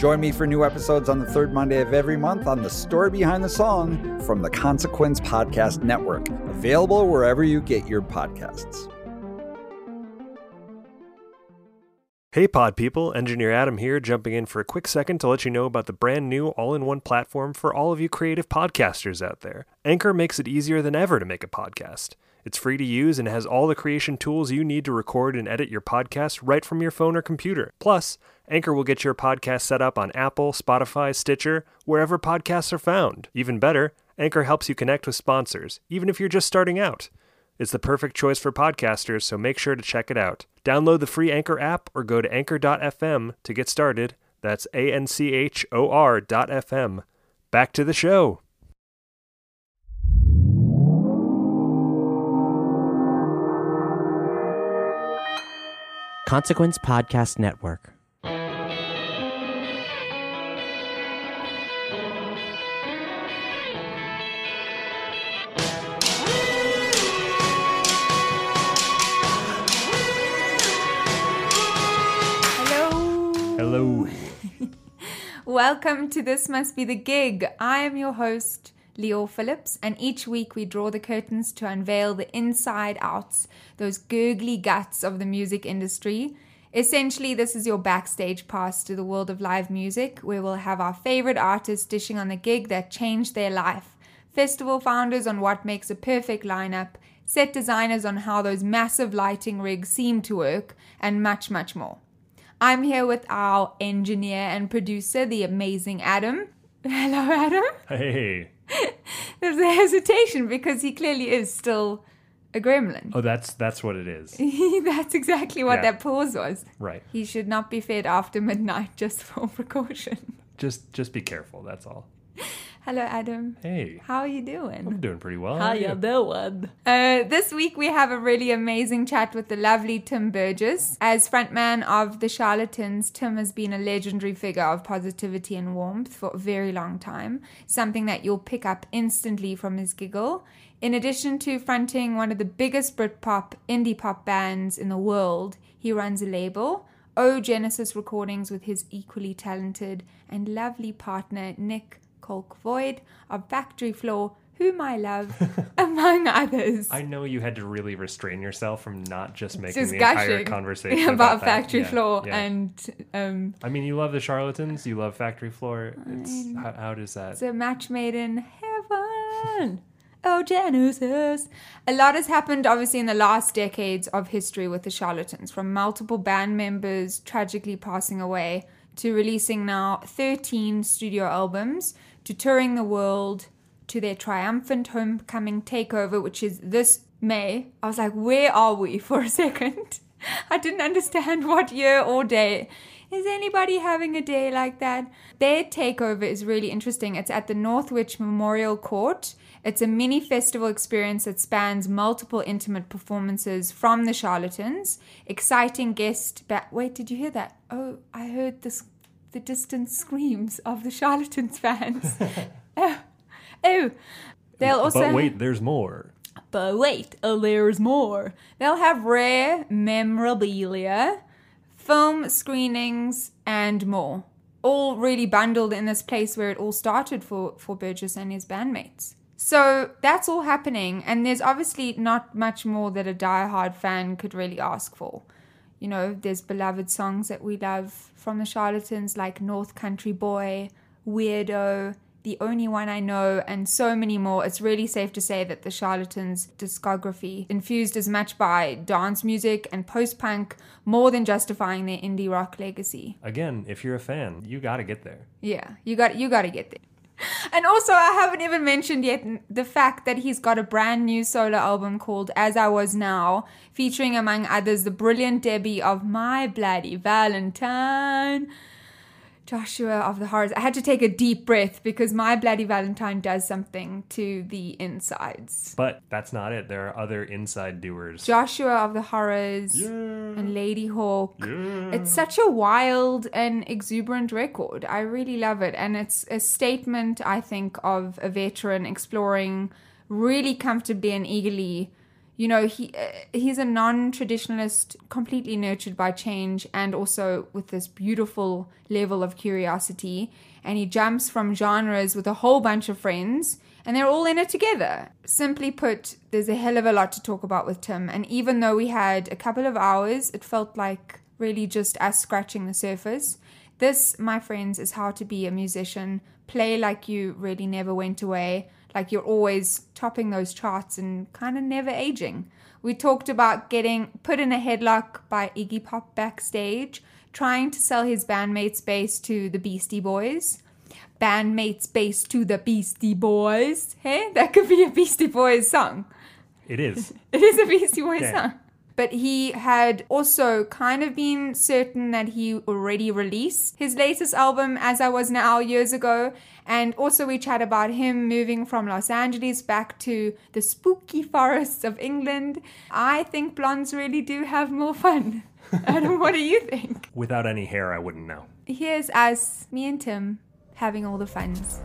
Join me for new episodes on the third Monday of every month on The Story Behind the Song from the Consequence Podcast Network, available wherever you get your podcasts. Hey pod people, Engineer Adam here, jumping in for a quick second to let you know about the brand new all in one platform for all of you creative podcasters out there. Anchor makes it easier than ever to make a podcast. It's free to use and has all the creation tools you need to record and edit your podcast right from your phone or computer. Plus, Anchor will get your podcast set up on Apple, Spotify, Stitcher, wherever podcasts are found. Even better, Anchor helps you connect with sponsors, even if you're just starting out. It's the perfect choice for podcasters, so make sure to check it out. Download the free Anchor app or go to anchor.fm to get started. That's A N C H O R dot FM. Back to the show. Consequence Podcast Network. Hello. Hello. Welcome to This Must Be the Gig. I am your host, Leo Phillips, and each week we draw the curtains to unveil the inside outs, those gurgly guts of the music industry. Essentially, this is your backstage pass to the world of live music, where we'll have our favorite artists dishing on the gig that changed their life, festival founders on what makes a perfect lineup, set designers on how those massive lighting rigs seem to work, and much, much more. I'm here with our engineer and producer, the amazing Adam. Hello, Adam. Hey. There's a hesitation because he clearly is still a gremlin. Oh, that's that's what it is. That's exactly what Yeah. that pause was. Right. He should not be fed after midnight just for precaution. Just just be careful, that's all. Hello, Adam. Hey. How are you doing? I'm doing pretty well. How are you? doing? Uh, this week we have a really amazing chat with the lovely Tim Burgess. As frontman of the Charlatans, Tim has been a legendary figure of positivity and warmth for a very long time, something that you'll pick up instantly from his giggle. In addition to fronting one of the biggest Britpop indie pop bands in the world, he runs a label, O Genesis Recordings, with his equally talented and lovely partner Nik Colk Void of Factory Floor, whom I love, among others. I know you had to really restrain yourself from not just making Just the entire conversation about, that. Factory Floor yeah. and um, I mean, you love the charlatans. You love Factory Floor. It's how, how does that? it's a match made in heaven. Oh, Genesis. A lot has happened, obviously, in the last decades of history with the Charlatans, from multiple band members tragically passing away to releasing now 13 studio albums to touring the world to their triumphant homecoming takeover, which is this May. I was like, where are we for a second? I didn't understand what year or day. Is anybody having a day like that? Their takeover is really interesting. It's at the Northwich Memorial Court. It's a mini festival experience that spans multiple intimate performances from the charlatans. Exciting guest. Ba- Wait, did you hear that? Oh, I heard this. The distant screams of the charlatans fans. oh, oh. They'll also. but wait, there's more. But wait, oh, there's more. They'll have rare memorabilia, film screenings, and more. All really bundled in this place where it all started for, for Burgess and his bandmates. So that's all happening, and there's obviously not much more that a diehard fan could really ask for. You know, there's beloved songs that we love from the Charlatans, like North Country Boy, Weirdo, The Only One I Know, and so many more. It's really safe to say that the Charlatans' discography, infused as much by dance music and post punk, more than justifying their indie rock legacy. Again, if you're a fan, you got to get there. Yeah, you got you got to get there. And also, I haven't even mentioned yet the fact that he's got a brand new solo album called As I Was Now, featuring among others the brilliant Debbie of My Bloody Valentine. Joshua of the Horrors. I had to take a deep breath because my Bloody Valentine does something to the insides. But that's not it. There are other inside doers. Joshua of the Horrors and Ladyhawke. It's such a wild and exuberant record. I really love it. And it's a statement, I think, of a veteran exploring really comfortably and eagerly. You know, he uh, he's a non-traditionalist, completely nurtured by change, and also with this beautiful level of curiosity. And he jumps from genres with a whole bunch of friends, and they're all in it together. Simply put, there's a hell of a lot to talk about with Tim. And even though we had a couple of hours, it felt like really just us scratching the surface. This, my friends, is how to be a musician. Play like you really never went away like you're always topping those charts and kind of never aging. We talked about getting put in a headlock by Iggy Pop backstage, trying to sell his bandmates bass to the Beastie Boys. Bandmates bass to the Beastie Boys. Hey, that could be a Beastie Boys song. It is. It is a Beastie Boys Yeah. song. But he had also kind of been certain that he already released his latest album, As I Was Now, years ago. And also, we chat about him moving from Los Angeles back to the spooky forests of England. I think blondes really do have more fun. Adam, what do you think? Without any hair, I wouldn't know. Here's us, me and Tim, having all the funs.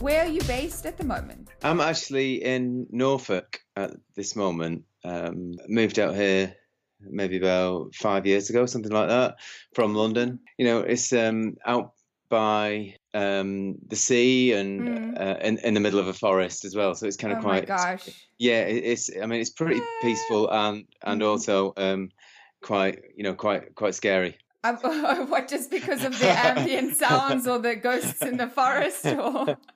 Where are you based at the moment? I'm actually in Norfolk at this moment. Um, moved out here maybe about five years ago, something like that, from London. You know, it's um, out by um, the sea and Mm. uh, in, in the middle of a forest as well. So it's kind of oh my quite, gosh. yeah. It's I mean, it's pretty peaceful and and Mhm. also um, quite you know quite quite scary. Um, what, just because of the ambient sounds or the ghosts in the forest? Or?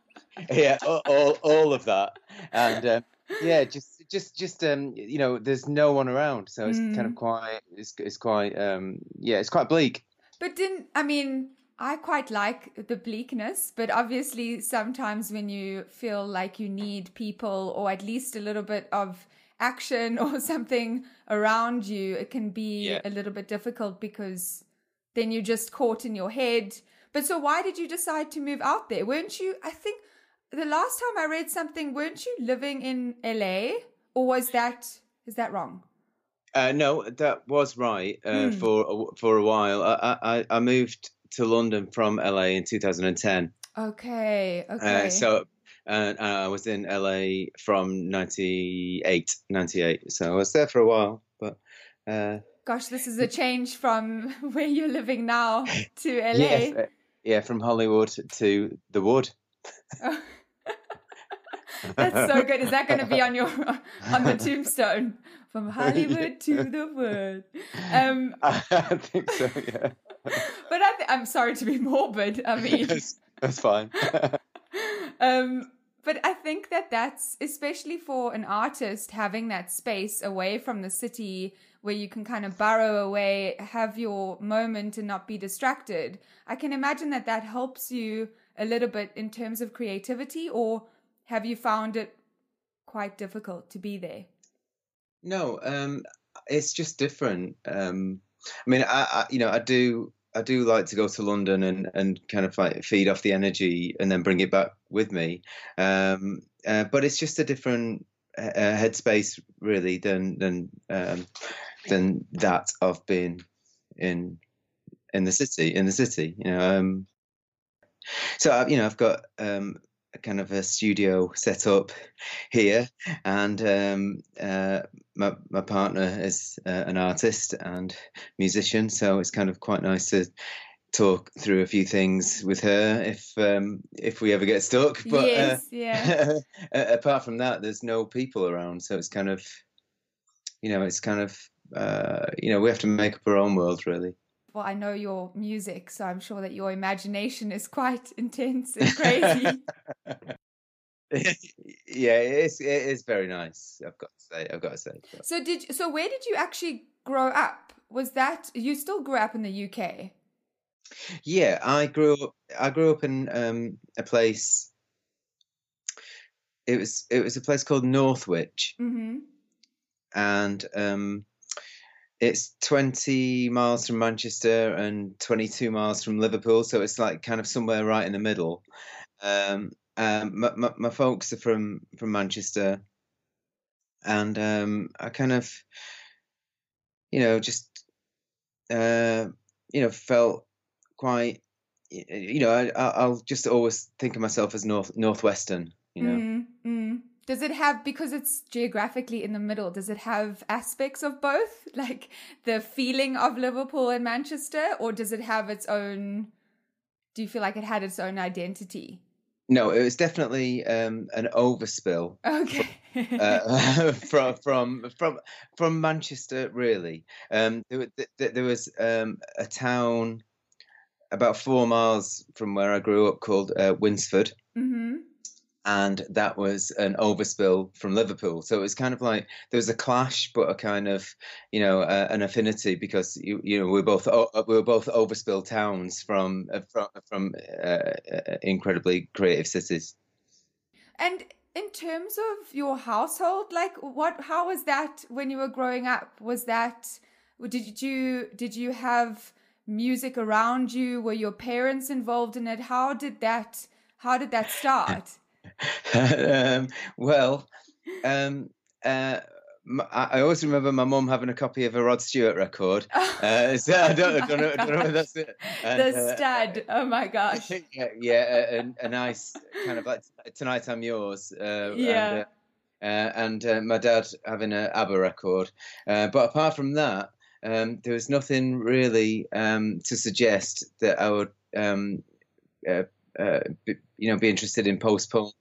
yeah, all, all, all of that, and um, yeah, just just just um, you know, there's no one around, so it's kind Mm. of quite, it's it's quite um, yeah, it's quite bleak. But didn't I mean I quite like the bleakness, but obviously sometimes when you feel like you need people or at least a little bit of action or something around you, it can be Yeah. a little bit difficult because then you're just caught in your head. But so why did you decide to move out there? Weren't you I think the last time I read something, weren't you living in LA? Or was that is that wrong? Uh, no, that was right uh, Hmm. for a, for a while. I, I I moved to London from LA in 2010. Okay, okay. Uh, so. And uh, I was in LA from 98, 98. So I was there for a while, but uh, Gosh, this is a change from where you're living now to LA. yes, uh, yeah, from Hollywood to the Wood. That's so good. Is that going to be on your on the tombstone? From Hollywood to the wood. Um, I think so. Yeah, but I th- I'm sorry to be morbid. I mean, that's, that's fine. um, but I think that that's especially for an artist having that space away from the city where you can kind of burrow away, have your moment, and not be distracted. I can imagine that that helps you a little bit in terms of creativity, or have you found it quite difficult to be there? no, um, it's just different. Um, I mean, I, I, you know, I do, I do like to go to London and and kind of like feed off the energy and then bring it back with me. Um, uh, but it's just a different uh, headspace, really, than than um, than that of being in in the city. In the city, you know. Um, so uh, you know, I've got um, kind of a studio set up here, and um, uh, my my partner is uh, an artist and musician, so it's kind of quite nice to talk through a few things with her if um, if we ever get stuck. But yes, uh, yeah. apart from that, there's no people around, so it's kind of you know it's kind of uh, you know we have to make up our own world really. Well, I know your music, so I'm sure that your imagination is quite intense and crazy. yeah, it is. It is very nice. I've got to say. I've got to say. But- so did so where did you actually grow up? Was that you still grew up in the UK? Yeah, I grew up. I grew up in um, a place it was it was a place called Northwich, Mm-hmm. and um, it's 20 miles from Manchester and 22 miles from Liverpool, so it's like kind of somewhere right in the middle. Um, um, my, my, my folks are from from Manchester, and um, I kind of, you know, just uh, you know, felt quite, you know, I, I- I'll just always think of myself as north northwestern, you know. Mm, mm. Does it have because it's geographically in the middle? Does it have aspects of both, like the feeling of Liverpool and Manchester, or does it have its own? Do you feel like it had its own identity? No, it was definitely um, an overspill Okay. uh, from from from from Manchester. Really, um, there, th- th- there was um, a town about four miles from where I grew up called uh, Winsford, hmm and that was an overspill from Liverpool. So it was kind of like there was a clash, but a kind of you know uh, an affinity because you you know we were both we were both overspill towns from uh, from from uh, uh, incredibly creative cities. And in terms of your household, like what? How was that when you were growing up? Was that did you did you have music around you? Were your parents involved in it? How did that? How did that start? um, well, um, uh, I always remember my mum having a copy of a Rod Stewart record. Uh, so I don't, I don't, know, I don't know that's it. And, the uh. Oh my gosh. yeah, yeah, a, a, nice kind of like "Tonight I'm Yours." Uh, Yeah. And, uh, uh, and uh, my dad having an ABBA record. Uh, but apart from that, um, there was nothing really um, to suggest that I would, um, uh, uh, you know, be interested in post punk,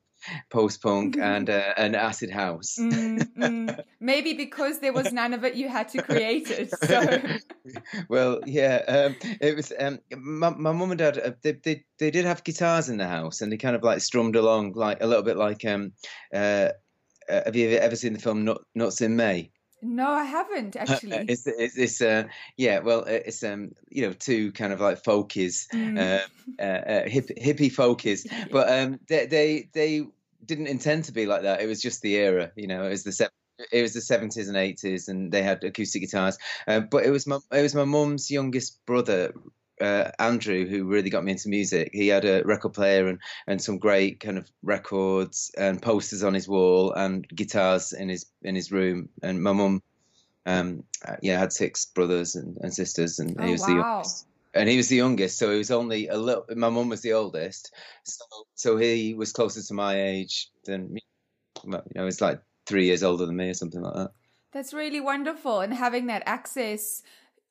post punk, and uh, and acid house. Mm, mm. Maybe because there was none of it, you had to create it. So. well, yeah, um, it was. Um, my my mum and dad, uh, they, they they did have guitars in the house, and they kind of like strummed along, like a little bit like. Um, uh, uh, have you ever seen the film Nut, Nuts in May? No, I haven't actually. it's it's, it's uh, yeah, well, it's um, you know, two kind of like folkies, Mm. uh, uh, uh, hip, hippie folkies, but um, they they they didn't intend to be like that. It was just the era, you know. It was the se- it was the seventies and eighties, and they had acoustic guitars. Uh, but it was my it was my mum's youngest brother. Uh, Andrew, who really got me into music, he had a record player and, and some great kind of records and posters on his wall and guitars in his in his room. And my mum, um, uh, yeah, had six brothers and, and sisters, and Oh, he was the youngest and he was the youngest, so he was only a little. My mum was the oldest, so so he was closer to my age than me. Well, You know, he's like three years older than me or something like that. That's really wonderful. And having that access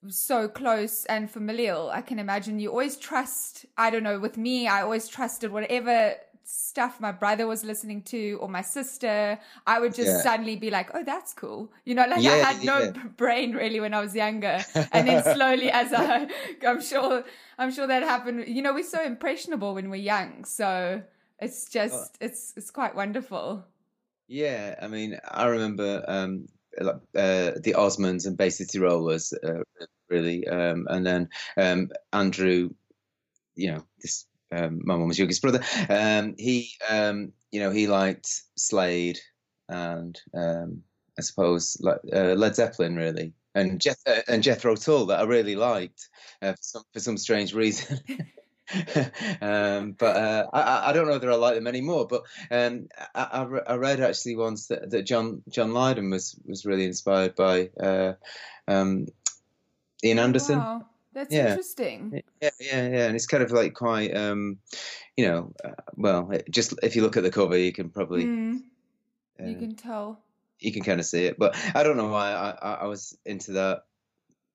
so close and familial, I can imagine you always trust. I don't know, with me, I always trusted whatever stuff my brother was listening to or my sister. I would just Yeah. suddenly be like, oh, that's cool. You know, like I had no yeah. brain really when I was younger. And then slowly, as I, I'm sure, I'm sure that happened. You know, we're so impressionable when we're young. So it's just, it's, it's quite wonderful. Yeah, I mean, I remember um, like, uh, the Osmonds and Bay City Rollers, uh, really, um, and then um, Andrew, you know, this um, my mum's youngest brother. Um, he, um, you know, he liked Slade and um, I suppose like uh, Led Zeppelin, really, and Jeth- uh, and Jethro Tull that I really liked uh, for some for some strange reason. um, but uh, I, I- don't know that I like them anymore. But um, I, I, re- I read actually once that, that John John Lydon was was really inspired by uh, um, Ian Anderson. Wow. That's Yeah. interesting. Yeah, yeah, yeah, and it's kind of like quite, um, you know, uh, well, it- just if you look at the cover, you can probably Mm, uh, you can tell. you can kind of see it. But I don't know why I, I, I was into that.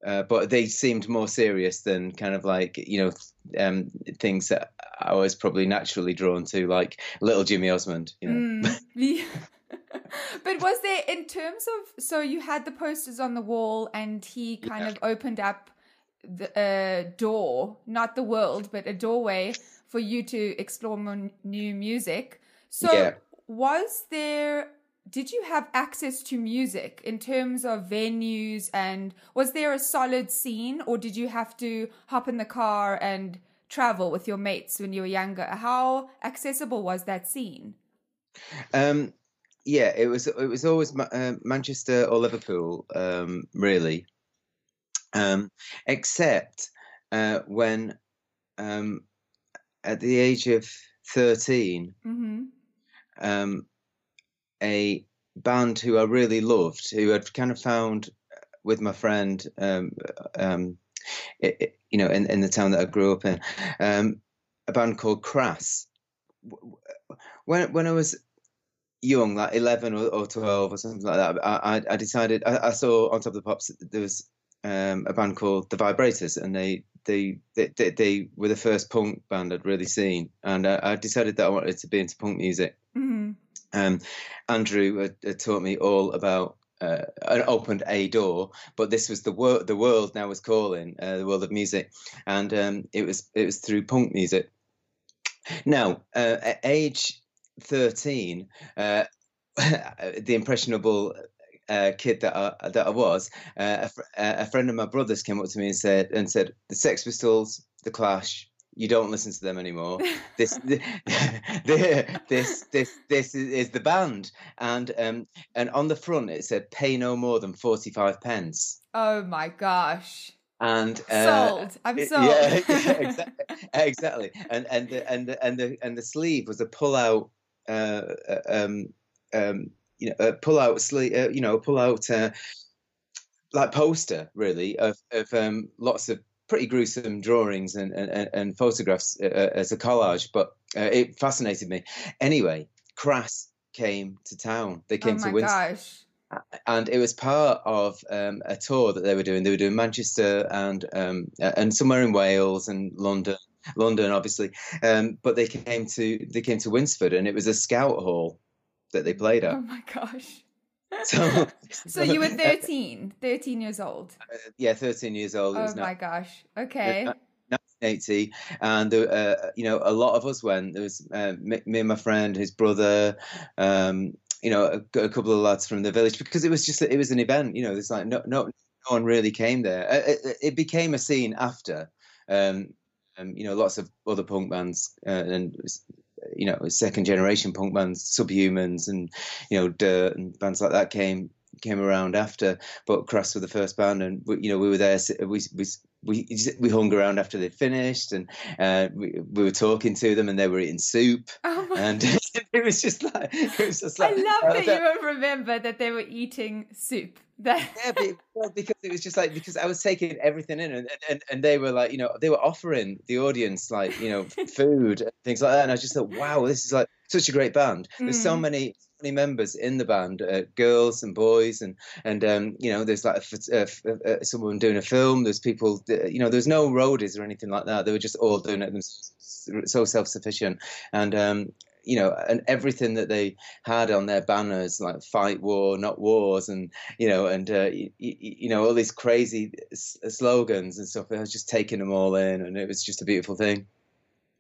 Uh, but they seemed more serious than kind of like you know um, things that I was probably naturally drawn to, like Little Jimmy Osmond. You know, Mm. Yeah. but was there, in terms of, so you had the posters on the wall and he kind Yeah. of opened up the uh, door, not the world, but a doorway for you to explore more new music. So Yeah. was there, did you have access to music in terms of venues and was there a solid scene or did you have to hop in the car and travel with your mates when you were younger? How accessible was that scene? Um, yeah, it was it was always uh, Manchester or Liverpool, um, really. Um, except uh, when um, at the age of 13 Mm-hmm. A band who I really loved, who I'd kind of found with my friend, um, um, it, you know, in, in the town that I grew up in, um, a band called Crass. When when I was young, like eleven or, or twelve or something like that, I, I, I decided I, I saw on Top of the Pops there was um, a band called The Vibrators, and they they, they they they were the first punk band I'd really seen, and I, I decided that I wanted to be into punk music. Mm-hmm. Um, Andrew had taught me all about uh, opened a door, but this was the world. The world now was calling uh, the world of music, and um, it was it was through punk music. Now, uh, at age thirteen, uh, the impressionable uh, kid that I, that I was, uh, a, fr- uh, a friend of my brother's came up to me and said and said the Sex Pistols, the Clash. You don't listen to them anymore. This, the, this, this, this is, the band, and um, and on the front it said "Pay no more than forty-five pence." Oh my gosh. And uh, Sold. I'm sold. Yeah, exactly, exactly. And and the, and the, and the and the sleeve was a pull-out, uh, uh, um, um, you know, a pull-out sleeve, uh, you know, a pull-out uh, like poster, really, of of um, lots of pretty gruesome drawings and and, and- photographs uh, uh, as a collage. But uh, it fascinated me. Anyway, Crass came to town. They oh came my to Winsford gosh. and it was part of um, a tour that they were doing. They were doing Manchester and um, and somewhere in Wales and London, London obviously. Um, but they came to they came to Winsford, and it was a scout hall that they played at. Oh my gosh. So, So you were uh, 13, 13 years old. yeah, thirteen years old. Oh my now gosh. Okay. 1980, and uh, you know a lot of us went. There was uh, me, me and my friend, his brother. Um, you know, a, a couple of lads from the village because it was just it was an event. You know, there's like no no no one really came there. Uh, It, it, it became a scene after. Um, um, you know, lots of other punk bands uh, and you know second generation punk bands, Subhumans and you know Dirt and bands like that came came around after. But Crass were the first band, and we, you know we were there. We we we we hung around after they finished, and uh, we we were talking to them, and they were eating soup, Oh and it was just like it was just I love uh, that you remember that they were eating soup. Yeah, but, because it was just like because I was taking everything in, and, and and they were like, you know, they were offering the audience like, you know, food and things like that, and I just thought, wow, this is like such a great band. There's so Mm. many so many members in the band, uh, girls and boys, and and um, you know, there's like a, uh, uh, uh, someone doing a film. There's people, you know, there's no roadies or anything like that. They were just all doing it themselves, so self sufficient, and um, you know, and everything that they had on their banners, like "Fight War, Not Wars," and you know, and uh, y- y- you know all these crazy s- slogans and stuff. I was just taking them all in, and it was just a beautiful thing.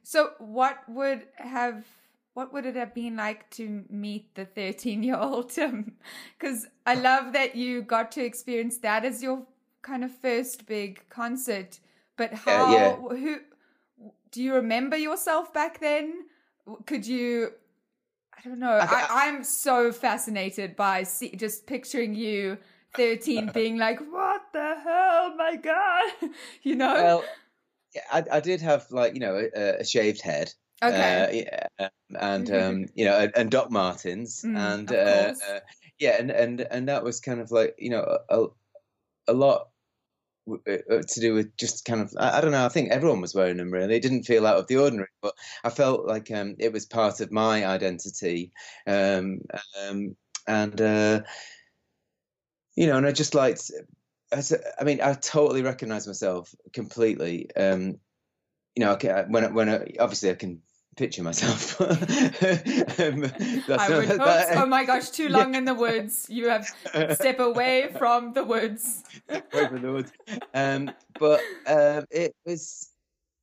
So what would have what would it have been like to meet the 13 year old Tim? Because I love that you got to experience that as your kind of first big concert. But how yeah. who do you remember yourself back then? Could you I don't know. I- I, I'm so fascinated by see, just picturing you 13 being like, what the hell, my God? You know? Well, yeah, I, I did have like you know a, a shaved head. okay. Uh, yeah, and um, you know, and, and Doc Martens, Mm, and uh, uh, yeah, and and and that was kind of like you know a, a lot uh, to do with just kind of I, don't know. I think everyone was wearing them. Really, it didn't feel out of the ordinary, but I felt like um, it was part of my identity, um, um, and uh, you know, and I just liked. I mean, I totally recognize myself completely. Um, you know, when I- when I, obviously I can picture myself. um, I would hope. that- so. Oh my gosh, too long in the woods. You have step away from the woods. away from the woods. Um, but um, it was,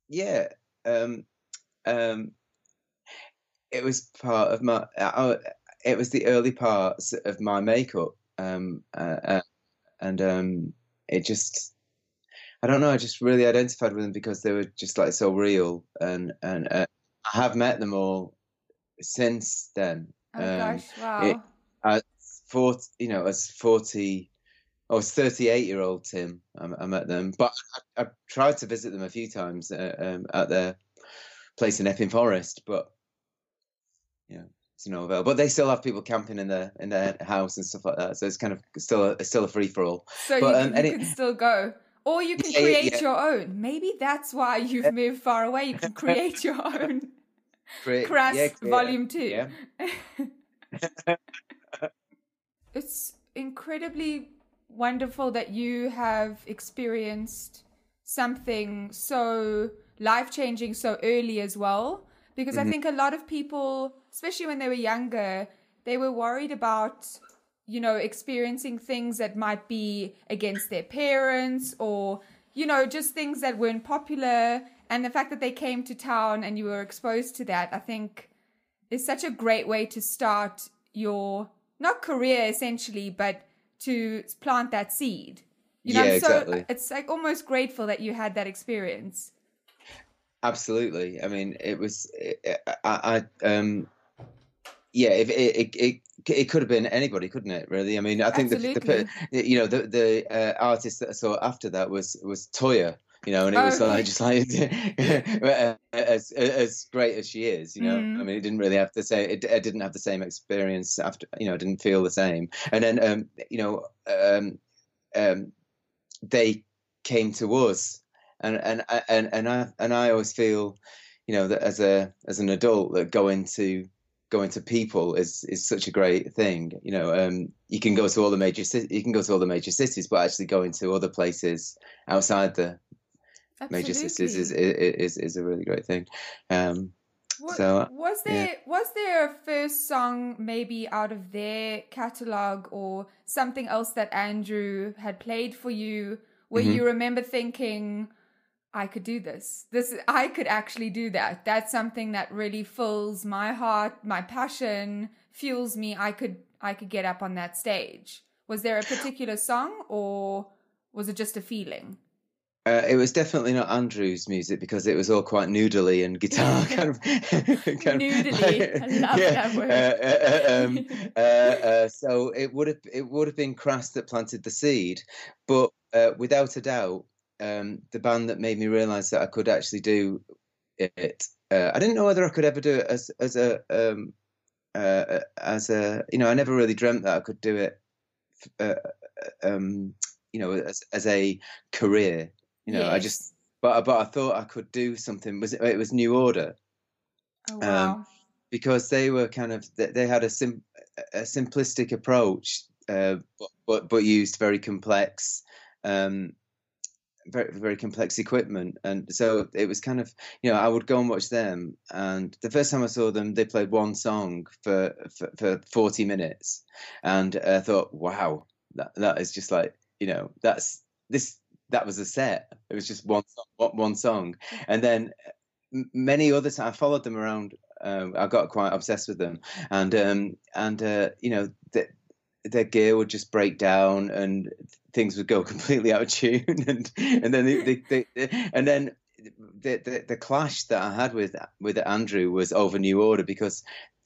yeah, um, um, it was part of my. Uh, it was the early parts of my makeup, um, uh, uh, and um, it just. I don't know. I just really identified with them because they were just like so real, and and uh, I have met them all since then, Oh Um, gosh, wow. it- at 40, you know, as 40, I was 38 year old Tim. I, I met them, but I, I tried to visit them a few times uh, um, at their place in Epping Forest, but you know, it's no avail. But they still have people camping in their in their house and stuff like that, so it's kind of still a, still a free for all. so but, you, um, can, and you it- can still go. Or you can yeah, create yeah. your own. Maybe that's why you've moved far away. You can create your own Create, Crass yeah, Volume 2. Yeah. it's incredibly wonderful that you have experienced something so life changing so early as well. Because I mm-hmm. think a lot of people, especially when they were younger, they were worried about, you know, experiencing things that might be against their parents or, you know, just things that weren't popular. And the fact that they came to town and you were exposed to that, I think is such a great way to start your not career essentially, but to plant that seed. You know, Yeah, so exactly. it's like almost grateful that you had that experience. Absolutely. I mean, it was. I, I um, yeah. If it, it, it, it could have been anybody, couldn't it? Really. I mean, I think the, the, you know, the the uh, artist that I saw after that was was Toyah. You know, and it was Oh, like just like uh, as as great as she is. You know, Mm. I mean, it didn't really have the same. It, it didn't have the same experience after. You know, it didn't feel the same. And then, um, you know, um, um, they came to us and and I- and and I and I always feel, you know, that as a as an adult that going to going to people is is such a great thing. You know, um, you can go to all the major you can go to all the major cities, but actually going to other places outside the major cities is is is, is a really great thing. Um, Wa- so, was yeah. there was there a first song maybe out of their catalog or something else that Andrew had played for you where Mhm. you remember thinking I could do this. This I could actually do that. That's something that really fills my heart, my passion, fuels me. I could I could get up on that stage. Was there a particular song or was it just a feeling? Uh, it was definitely not Andrew's music because it was all quite noodly and guitar kind of. kind Noodly. That word. Uh, uh, um, uh, uh, so it would have it would have been Crass that planted the seed, but uh, without a doubt, um, the band that made me realise that I could actually do it. Uh, I didn't know whether I could ever do it as as a um, uh, as a you know I never really dreamt that I could do it. Uh, um, you know, as as a career. You know, I just but but I thought I could do something. Was it? It was New Order Oh um, wow. because they were kind of they they had a sim a simplistic approach, uh, but, but but used very complex, um, very very complex equipment, and so it was kind of you know I would go and watch them, and the first time I saw them, they played one song for for, for forty minutes, and I thought, wow, that that is just like you know that's this that was a set. It was just one song, one- song, and then many other times I followed them around. Um, I got quite obsessed with them, and um, and uh, you know the, their gear would just break down, and things would go completely out of tune, and and then they, they, they, and then the, the the clash that I had with with Andrew was over New Order because.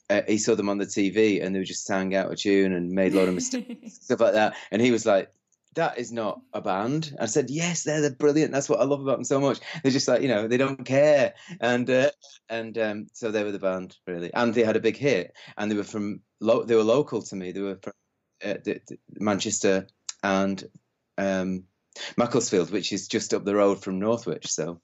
Uh, he saw them on the TV and they were just sang out of tune and made a lot of mistakes, stuff like that. And he was like, that is not a band. I said, yes, they're, they're brilliant. That's what I love about them so much. They're just like, you know, they don't care. And, uh, and, um, so they were the band really. And they had a big hit and they were from, lo- they were local to me. They were from uh, the, the Manchester and, um, Macclesfield, which is just up the road from Northwich. So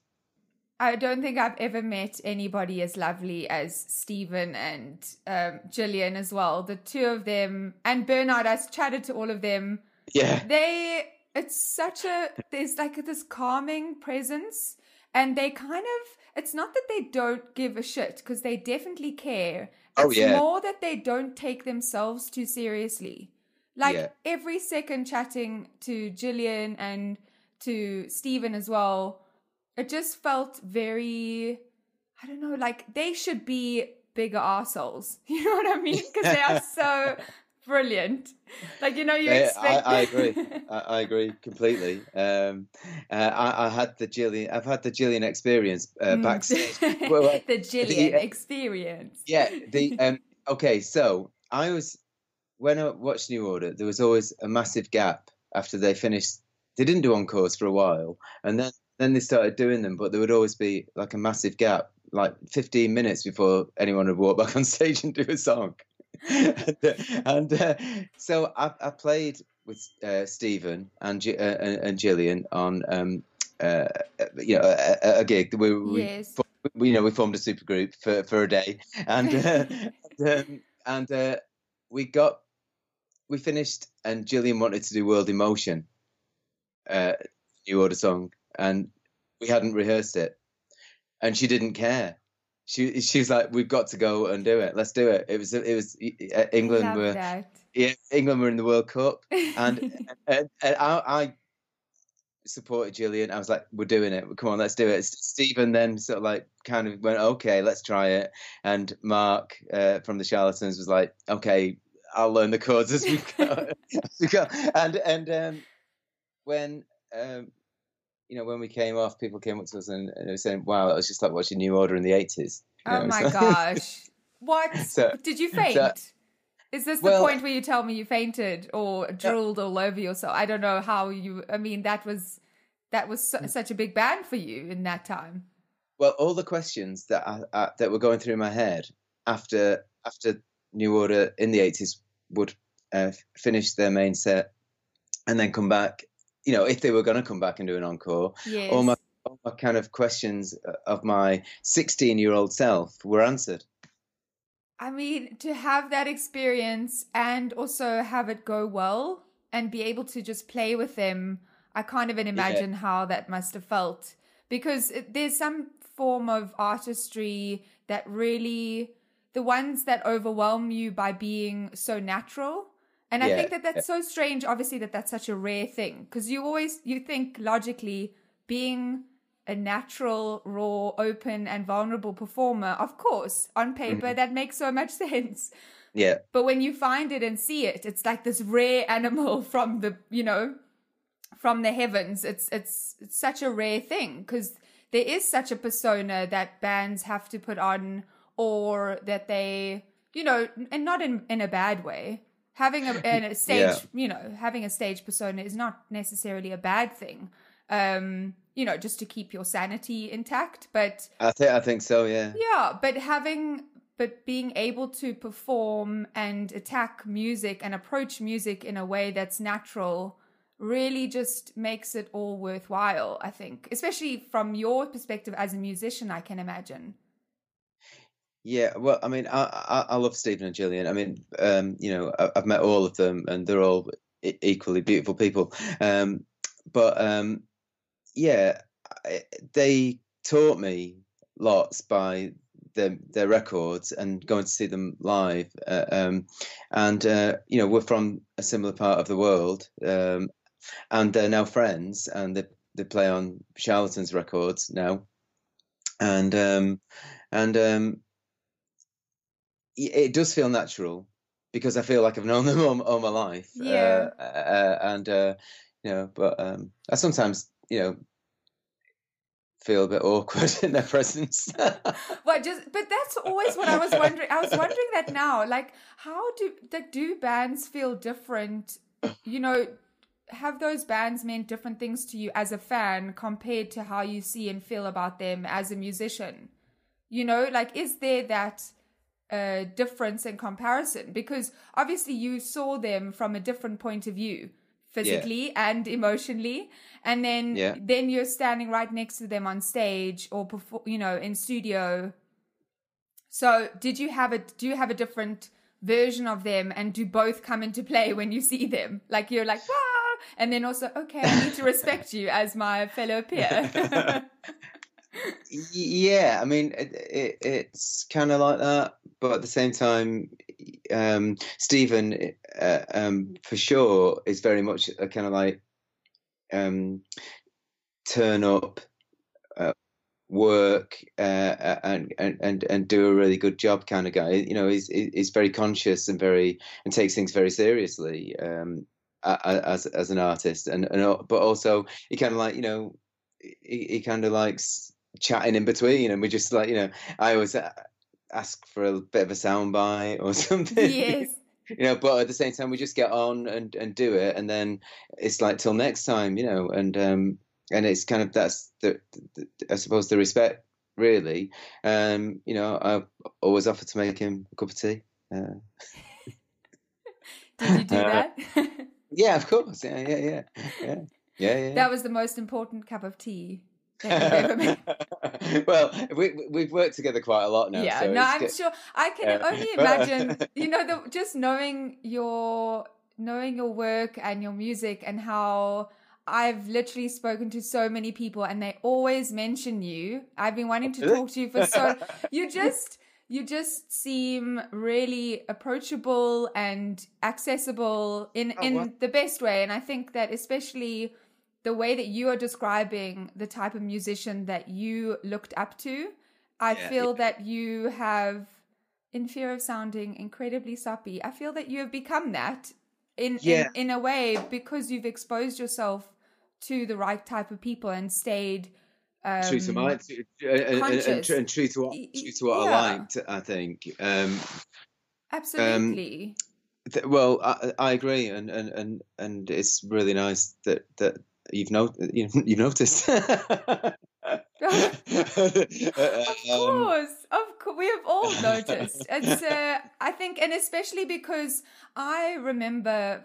I don't think I've ever met anybody as lovely as Stephen and um, Gillian as well. The two of them and Bernard. I've chatted to all of them. Yeah, They, it's such a there's like this calming presence, and they kind of. It's not that they don't give a shit because they definitely care. Oh, yeah. more that they don't take themselves too seriously. Like Yeah. every second chatting to Gillian and to Stephen as well, it just felt very I don't know, like they should be bigger assholes. You know what I mean? Because they are so brilliant. Like you know, you Yeah, expect. I, I agree. I, I agree completely. Um, uh, I, I had the Gillian. I've had the Gillian experience uh, Mm. backstage. Well, well, the Gillian the- experience. yeah. The um. Okay, so I was when I watched New Order, there was always a massive gap after they finished. They didn't do encores for a while, and then then they started doing them, but there would always be like a massive gap, like 15 minutes before anyone would walk back on stage and do a song. and uh, and uh, so I, I played with uh, Stephen and uh, and, Gillian on um, uh, you know a, a gig. We, we, Yes. we, you know we formed a super group for, for a day, and uh, and, um, and uh, we got we finished, and Gillian wanted to do World in Motion, uh, New Order song, and we hadn't rehearsed it, and she didn't care. She she was like, "We've got to go and do it. Let's do it." It was it was England were that. yeah England were in the World Cup, and and, and I, I supported Gillian. I was like, "We're doing it. Come on, let's do it." Stephen then sort of like kind of went, "Okay, let's try it." And Mark uh, from the Charlatans was like, "Okay, I'll learn the chords as we go." as we go. And and um, when um, you know when we came off, people came up to us and, and they were saying, "Wow, it was just like watching New Order in the '80s." You oh my so- gosh. What? So- Did you faint? so- Is this the Well- point where you tell me you fainted or drooled all over yourself? I don't know how you. I mean, that was that was Mm. su- such a big band for you in that time. Well, all the questions that I, I, that were going through my head after after New Order in the eighties would uh, finish their main set and then come back. You know, if they were going to come back and do an encore, Yes. all my all my kind of questions uh, of my sixteen-year-old self were answered. I mean, to have that experience and also have it go well and be able to just play with them, I can't even imagine how that must have felt. Because there's some form of artistry that really, the ones that overwhelm you by being so natural. And I think that that's so strange, obviously, that that's such a rare thing. Because you always, you think logically, being a natural, raw, open, and vulnerable performer, of course, on paper, mm-hmm. that makes so much sense. Yeah, But when you find it and see it, it's like this rare animal from the, you know, from the heavens. It's it's, it's such a rare thing because there is such a persona that bands have to put on, or that they, you know, and not in in a bad way. Having a, a stage, Yeah. you know, having a stage persona is not necessarily a bad thing. Um, you know, just to keep your sanity intact, but I think I think so. Yeah, yeah, but having but being able to perform and attack music and approach music in a way that's natural really just makes it all worthwhile, I think. Especially from your perspective as a musician, I can imagine. Yeah, well, I mean, I, I I love Stephen and Gillian. I mean, um, you know, I, I've met all of them, and they're all equally beautiful people. Um, but um, yeah, they taught me lots by their their records and going to see them live. Uh, um, and uh, you know, we're from a similar part of the world, um, and they're now friends, and they they play on Charlatans records now, and um, and um, it does feel natural because I feel like I've known them all, all my life. Yeah. Uh, uh, and uh, you know, but um, I sometimes you know feel a bit awkward in their presence. Well, just but that's always what I was wondering. I was wondering that now. Like, how do like do bands feel different? You know, have those bands meant different things to you as a fan compared to how you see and feel about them as a musician? You know, like is there that uh, difference in comparison? Because obviously you saw them from a different point of view, physically and emotionally, and then Yeah. then you're standing right next to them on stage or perform, you know, in studio. So, did you have a do you have a different version of them, and do both come into play when you see them? Like you're like, ah, and then also, okay, I need to respect you as my fellow peer. Yeah, I mean, it, it, it's kind of like that, but at the same time, um, Stephen, uh, um, for sure, is very much a kind of like um, turn up, uh, work, uh, and, and and and do a really good job kind of guy. You know, he's he's very conscious and very and takes things very seriously um, as as an artist, and, and but also he kind of like you know he, he kind of likes chatting in between, and we just like you know I always uh, ask for a bit of a soundbite or something. yes. you know, but at the same time, we just get on and, and do it, and then it's like till next time, you know, and um, and it's kind of that's the, the I suppose the respect really. Um, you know, I always offer to make him a cup of tea. Uh, Did you do Uh, that? yeah, of course. Yeah, yeah, yeah, yeah, yeah. yeah. that was the most important cup of tea that you've ever made. well, we we've worked together quite a lot now. yeah, so no, I'm good. sure I can Uh, only imagine. You know, the, just knowing your knowing your work and your music and how I've literally spoken to so many people and they always mention you. I've been wanting to talk to you for so. You just you just seem really approachable and accessible in Oh, in wow. the best way, and I think that especially the way that you are describing the type of musician that you looked up to, I Yeah, feel yeah. that you have, in fear of sounding incredibly soppy, I feel that you have become that in, Yeah. in in a way because you've exposed yourself to the right type of people and stayed um, true to my uh, and, and, and, conscious. tru- and true to what true to what yeah. I liked. I think. Um, absolutely. th- well, I, I agree, and, and, and, and it's really nice that that you've not you've, you've noticed. of Um, course, of course, we have all noticed. It's, uh, I think, and especially because I remember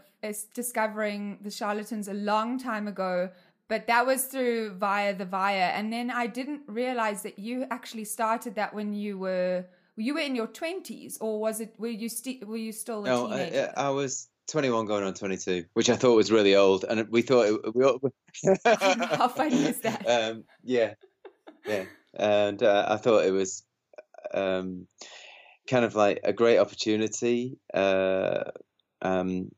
discovering the charlatans a long time ago, but that was through via the via, and then I didn't realize that you actually started that when you were you were in your twenties, or was it were you sti- were you still a no, I. I was 21 going on 22, which I thought was really old, and we thought it, we all. How funny is that? um, yeah, yeah, and uh, I thought it was um, kind of like a great opportunity uh, um,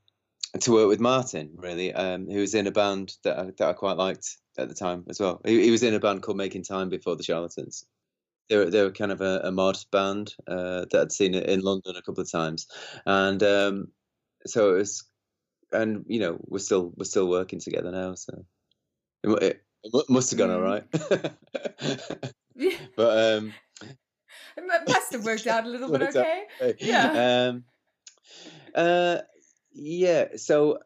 to work with Martin, really, um, who was in a band that I, that I quite liked at the time as well. He, he was in a band called Making Time before the Charlatans. They were, they were kind of a, a mod band uh, that I'd seen in London a couple of times, and um, so it was, and you know, we're still we're still working together now, so it, it, must have gone all right. but um, it must have worked out a little bit Worked out okay. Yeah. Um, uh, yeah. So,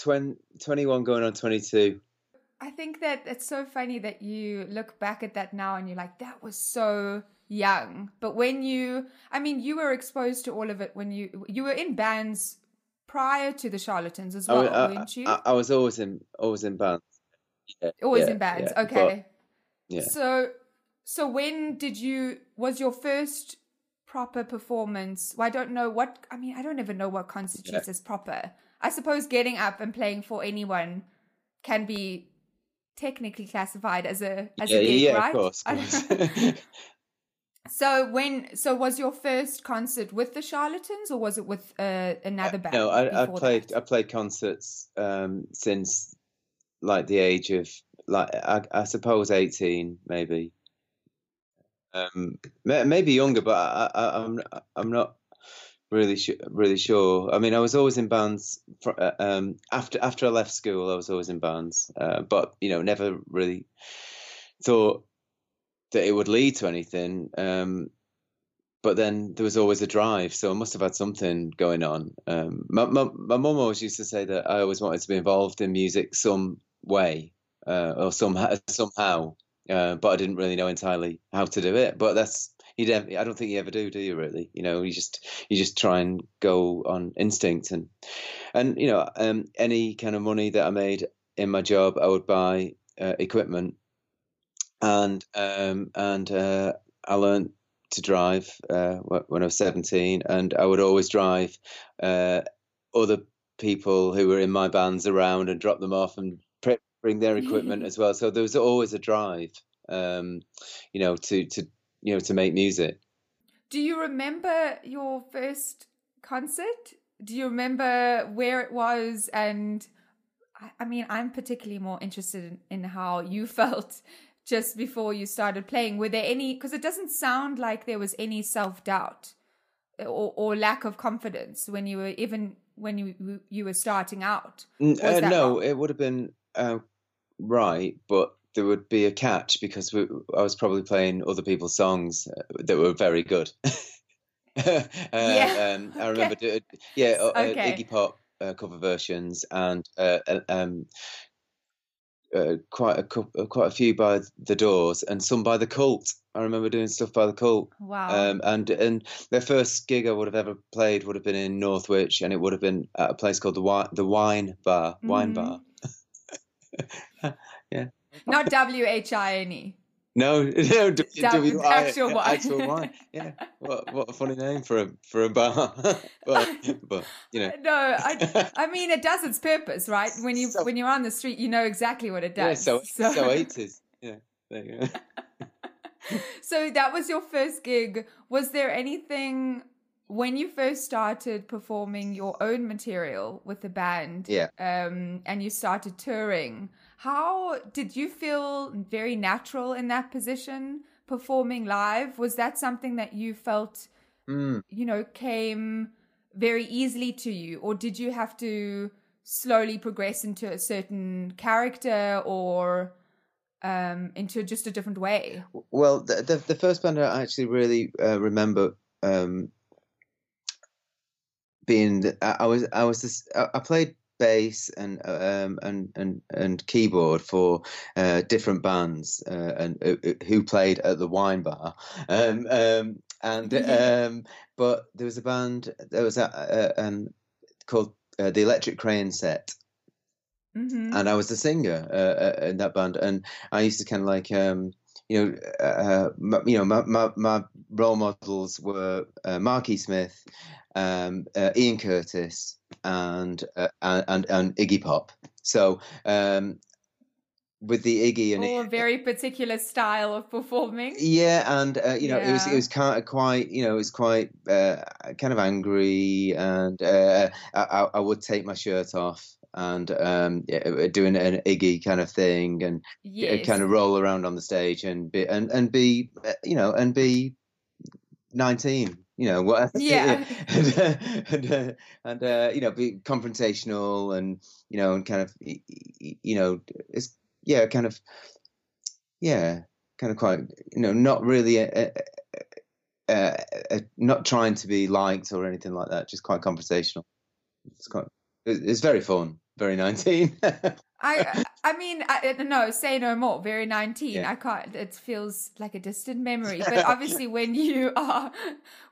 20, 21 going on twenty two. I think that it's so funny that you look back at that now and you're like, that was so young. But when you, I mean, you were exposed to all of it when you you were in bands prior to the Charlatans as well, uh, wa- I- weren't you? I, I was always in always in bands. Yeah, Always yeah, in bands. yeah, okay. but- yeah. So, so when did you? Was your first proper performance? Well, I don't know what. I mean, I don't even know what constitutes as proper. I suppose getting up and playing for anyone can be technically classified as a as yeah, a gig, yeah, right? of course. Of course. so when so was your first concert with the Charlatans or was it with uh, another band? no, I, I played that? I played concerts um, since like the age of like I, I suppose eighteen maybe. Um, maybe younger, but I, I, I'm I'm not really su- really sure. I mean, I was always in bands. fr uh, um, after after I left school, I was always in bands, uh, but you know, never really thought that it would lead to anything. Um, but then there was always a drive, so I must have had something going on. Um, my mum always used to say that I always wanted to be involved in music some way uh, or somehow somehow, uh, but I didn't really know entirely how to do it. But that's you don't. I don't think you ever do, do you? Really, you know, you just you just try and go on instinct and and you know, um, any kind of money that I made in my job, I would buy uh, equipment and um, and uh, I learned to drive uh, when I was 17, and I would always drive uh, other people who were in my bands around and drop them off and pre- bring their equipment as well. So there was always a drive, um, you know, to to you know to make music. Do you remember your first concert? Do you remember where it was? And I, I mean, I'm particularly more interested in, in how you felt just before you started playing. Were there any, because it doesn't sound like there was any self doubt or, or lack of confidence when you were even when you you were starting out. Uh, no, wrong? it would have been uh, right, but there would be a catch because we, I was probably playing other people's songs uh, that were very good. uh, Yeah. um, I remember, Okay. do, yeah, uh, uh, Okay. Iggy Pop uh, cover versions and uh, uh, um, uh, quite a couple, quite a few by the Doors and some by the Cult. I remember doing stuff by the Cult. Wow. Um, and and their first gig I would have ever played would have been in Northwich, and it would have been at a place called the Wine, the Wine Bar. Wine Mhm. Bar. Yeah. Not W H I N E. No, no, d- W- I- actual wine. actual wine. Yeah, what what a funny name for a for a bar. but but you know, No, I, I mean it does its purpose, right? When you So- when you're on the street, you know exactly what it yeah, does. so so eighties. Yeah, there you go. So that was your first gig. Was there anything when you first started performing your own material with the band? Yeah. Um, and you started touring. How did you feel very natural in that position performing live? Was that something that you felt, Mm. you know, came very easily to you, or did you have to slowly progress into a certain character or um, into just a different way? Well, the, the the first band I actually really uh, remember um, being I, I was I was this I, I played bass and um, and and and keyboard for uh, different bands uh, and uh, uh, who played at the wine bar. Um, um, and um, but there was a band there was a, um, called uh, the Electric Crayon Set. Hmm and I was the singer uh, uh, in that band, and I used to kind of like, um, you know, uh, my, you know, my, my, my role models were uh, Marky Smith, um, uh, Ian Curtis, and, uh, and and Iggy Pop. So um, with the Iggy and Or a very particular style of performing. yeah, and uh, you know, it was it was kind of quite, you know, it was quite uh, kind of angry, and uh, I, I would take my shirt off and um, yeah, doing an Iggy kind of thing, and Yes. kind of roll around on the stage and be and and be uh, you know and be nineteen. You know what? Yeah. and uh, and, uh, and uh, you know, be confrontational and you know, and kind of you know, it's yeah, kind of yeah, kind of quite you know, not really uh, uh, uh, uh, not trying to be liked or anything like that. Just quite conversational. It's quite. It's very fun. Very nineteen. I I mean I, no say no more. Very nineteen. Yeah. I can't. It feels like a distant memory. But obviously, when you are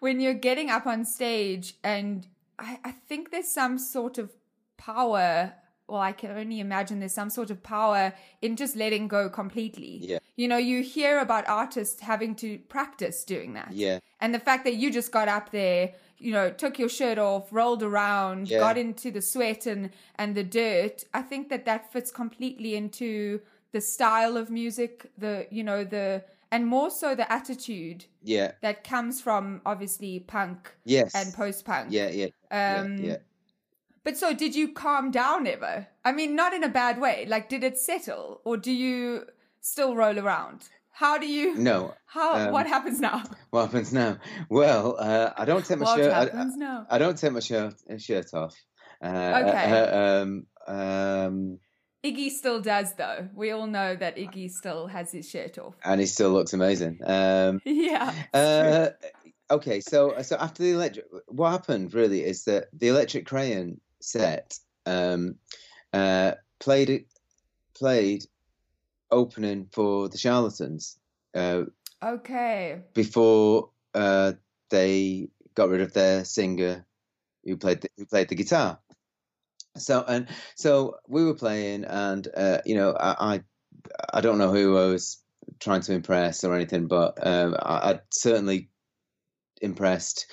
when you're getting up on stage, and I, I think there's some sort of power. Well, I can only imagine there's some sort of power in just letting go completely. Yeah. You know, you hear about artists having to practice doing that. yeah. And the fact that you just got up there, you know, took your shirt off, rolled around, Yeah. got into the sweat and and the dirt, I think that that fits completely into the style of music, the you know the and more so the attitude Yeah. that comes from obviously punk Yes. and post punk. Yeah. Yeah. Um, yeah. Yeah. But so, did you calm down ever? I mean, not in a bad way. Like, did it settle, or do you still roll around? How do you? No. How? um, what happens now? What happens now? Well, uh, I don't take my What shirt. I- happens now? I, I don't take my shirt uh, shirt off. Uh, Okay. uh, um, um, Iggy still does, though. We all know that Iggy still has his shirt off. and he still looks amazing. Um, Yeah. uh, okay, so so after the electric, what happened really is that the Electric Crayon set um, uh, played it played opening for the Charlatans uh. Okay. before uh, they got rid of their singer who played the, who played the guitar. So and so we were playing, and uh, you know I, I I don't know who I was trying to impress or anything, but um, I, I certainly impressed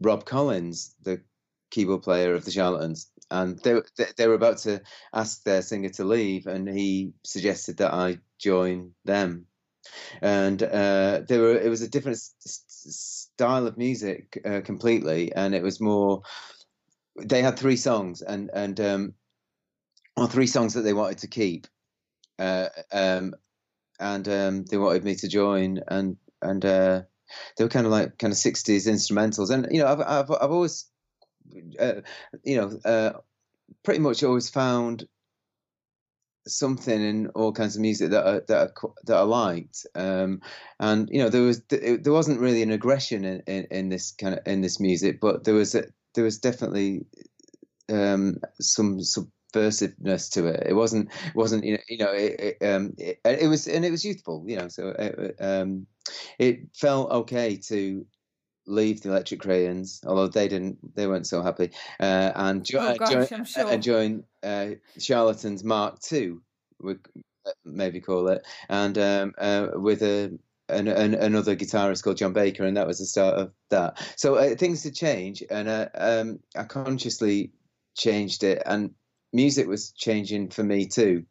Rob Collins, the keyboard player of the Charlatans, and they they- were about to ask their singer to leave, and he suggested that I join them and uh, there were it was a different style of music uh, completely, and it was more. They had three songs, and and um, or three songs that they wanted to keep, uh, um, and um, they wanted me to join, and and uh, they were kind of like kind of sixties instrumentals, and you know I've I've I've always, uh, you know, uh, pretty much always found something in all kinds of music that I, that I, that I liked, um, and you know there was there wasn't really an aggression in, in, in this kind of in this music, but there was a, there was definitely um, some subversiveness to it. It wasn't wasn't you know you know it, it, um, it, it was and it was youthful, you know, so it, um, it felt okay to leave the Electric Crayons, although they didn't, they weren't so happy, uh, and, jo- oh, gosh, join, sure. and join uh, Charlatans Mark II, we maybe call it, and um, uh, with a an, an, another guitarist called John Baker, and that was the start of that. So uh, things had changed, and uh, um, I consciously changed it, and music was changing for me too.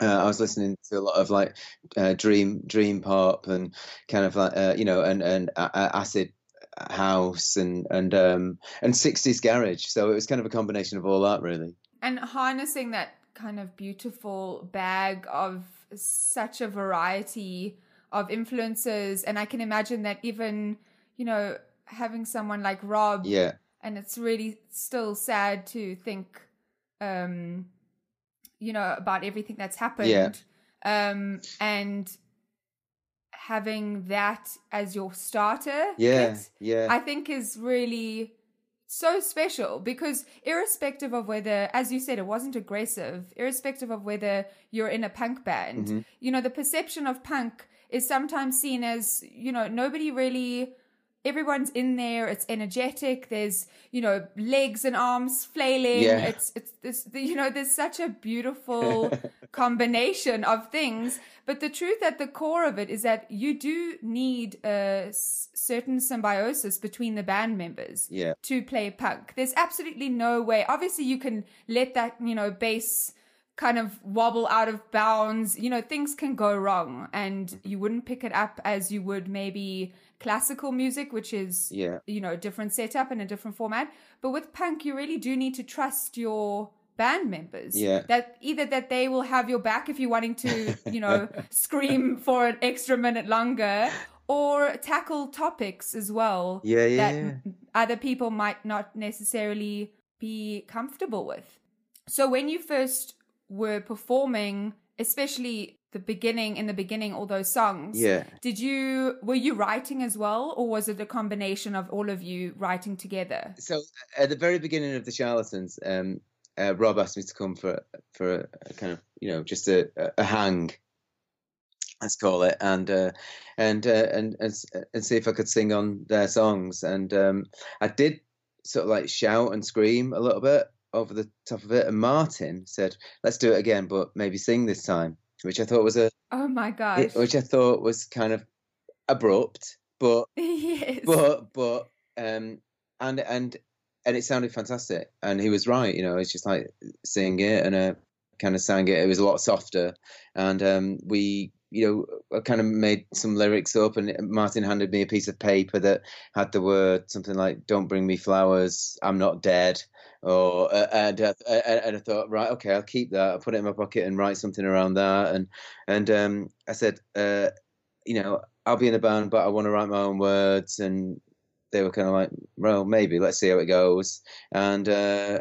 Uh, I was listening to a lot of like uh, dream dream pop and kind of like uh, you know and and acid house and and um and 60s garage. So it was kind of a combination of all that really. And harnessing that kind of beautiful bag of such a variety of influences and i can imagine that even you know having someone like rob yeah. and it's really still sad to think um you know about everything that's happened yeah. um and having that as your starter yeah kit, yeah i think is really so special because irrespective of whether as you said it wasn't aggressive irrespective of whether you're in a punk band mm-hmm. you know the perception of punk is sometimes seen as you know nobody really everyone's in there it's energetic there's you know legs and arms flailing. Yeah. it's it's this you know there's such a beautiful combination of things. But the truth at the core of it is that you do need a s- certain symbiosis between the band members yeah. to play punk. There's absolutely no way. Obviously you can let that you know bass kind of wobble out of bounds. You know things can go wrong and you wouldn't pick it up as you would maybe classical music which is yeah. you know a different setup and a different format. But with punk you really do need to trust your band members. Yeah. that either that they will have your back if you're wanting to you know scream for an extra minute longer or tackle topics as well Yeah, yeah, that yeah. other people might not necessarily be comfortable with. So when you first were performing especially the beginning in the beginning all those songs yeah. did you were you writing as well or was it a combination of all of you writing together? So at the very beginning of the charlatans um uh, rob asked me to come for for a, a kind of you know just a, a- hang let's call it and uh and uh, and, and and see if i could sing on their songs. And um i did sort of like shout and scream a little bit over the top of it and martin said let's do it again but maybe sing this time which i thought was a oh my gosh. which i thought was kind of abrupt but yes. but but um and and and it sounded fantastic and he was right you know it's just like singing it and uh kind of sang it it was a lot softer and um we you know I kind of made some lyrics up and martin handed me a piece of paper that had the word something like don't bring me flowers i'm not dead or uh, and and and i thought right okay i'll keep that i'll put it in my pocket and write something around that and and um i said uh you know i'll be in a band but i want to write my own words and they were kind of like, well, maybe let's see how it goes, and uh,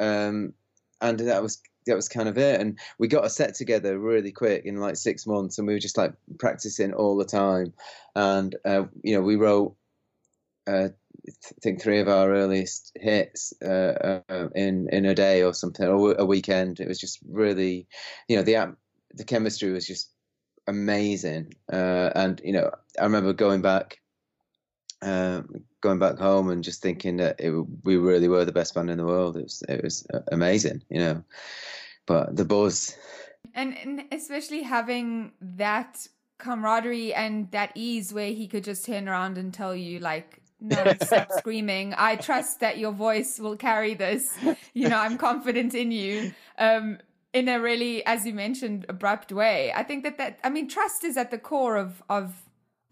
um, and that was that was kind of it. And we got a set together really quick in like six months, and we were just like practicing all the time. And uh, you know, we wrote, uh, I think three of our earliest hits uh, uh, in in a day or something, or a weekend. It was just really, you know, the the chemistry was just amazing. Uh, and you know, I remember going back um, going back home and just thinking that it, we really were the best band in the world. It was it was amazing, you know. But the buzz, and, and especially having that camaraderie and that ease where he could just turn around and tell you like no stop screaming. I trust that your voice will carry this. You know i'm confident in you. Um in a really as you mentioned abrupt way. I think that that i mean trust is at the core of of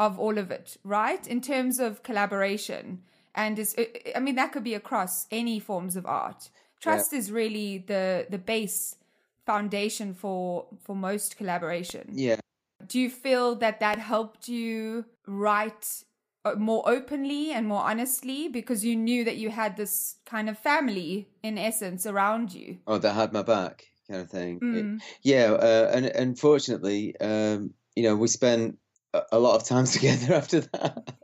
of all of it right in terms of collaboration and is i mean that could be across any forms of art trust is really the the base foundation for for most collaboration yeah. do you feel that that helped you write uh, more openly and more honestly because you knew that you had this kind of family in essence around you Oh, that had my back. kind of thing. It- Mm. yeah, uh, and unfortunately, um, you know, we spent a, lot of time together after that.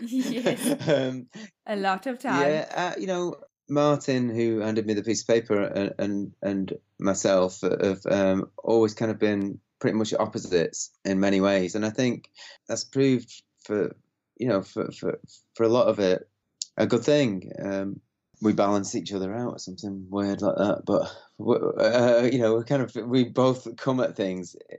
Yes. um, A lot of time. yeah, uh, you know, Martin, who handed me the piece of paper, and and, and myself have um, always kind of been pretty much opposites in many ways, and I think that's proved for you know for for for a lot of it a good thing. Um, we balance each other out or something weird like that, but uh, you know, we kind of we both come at things uh,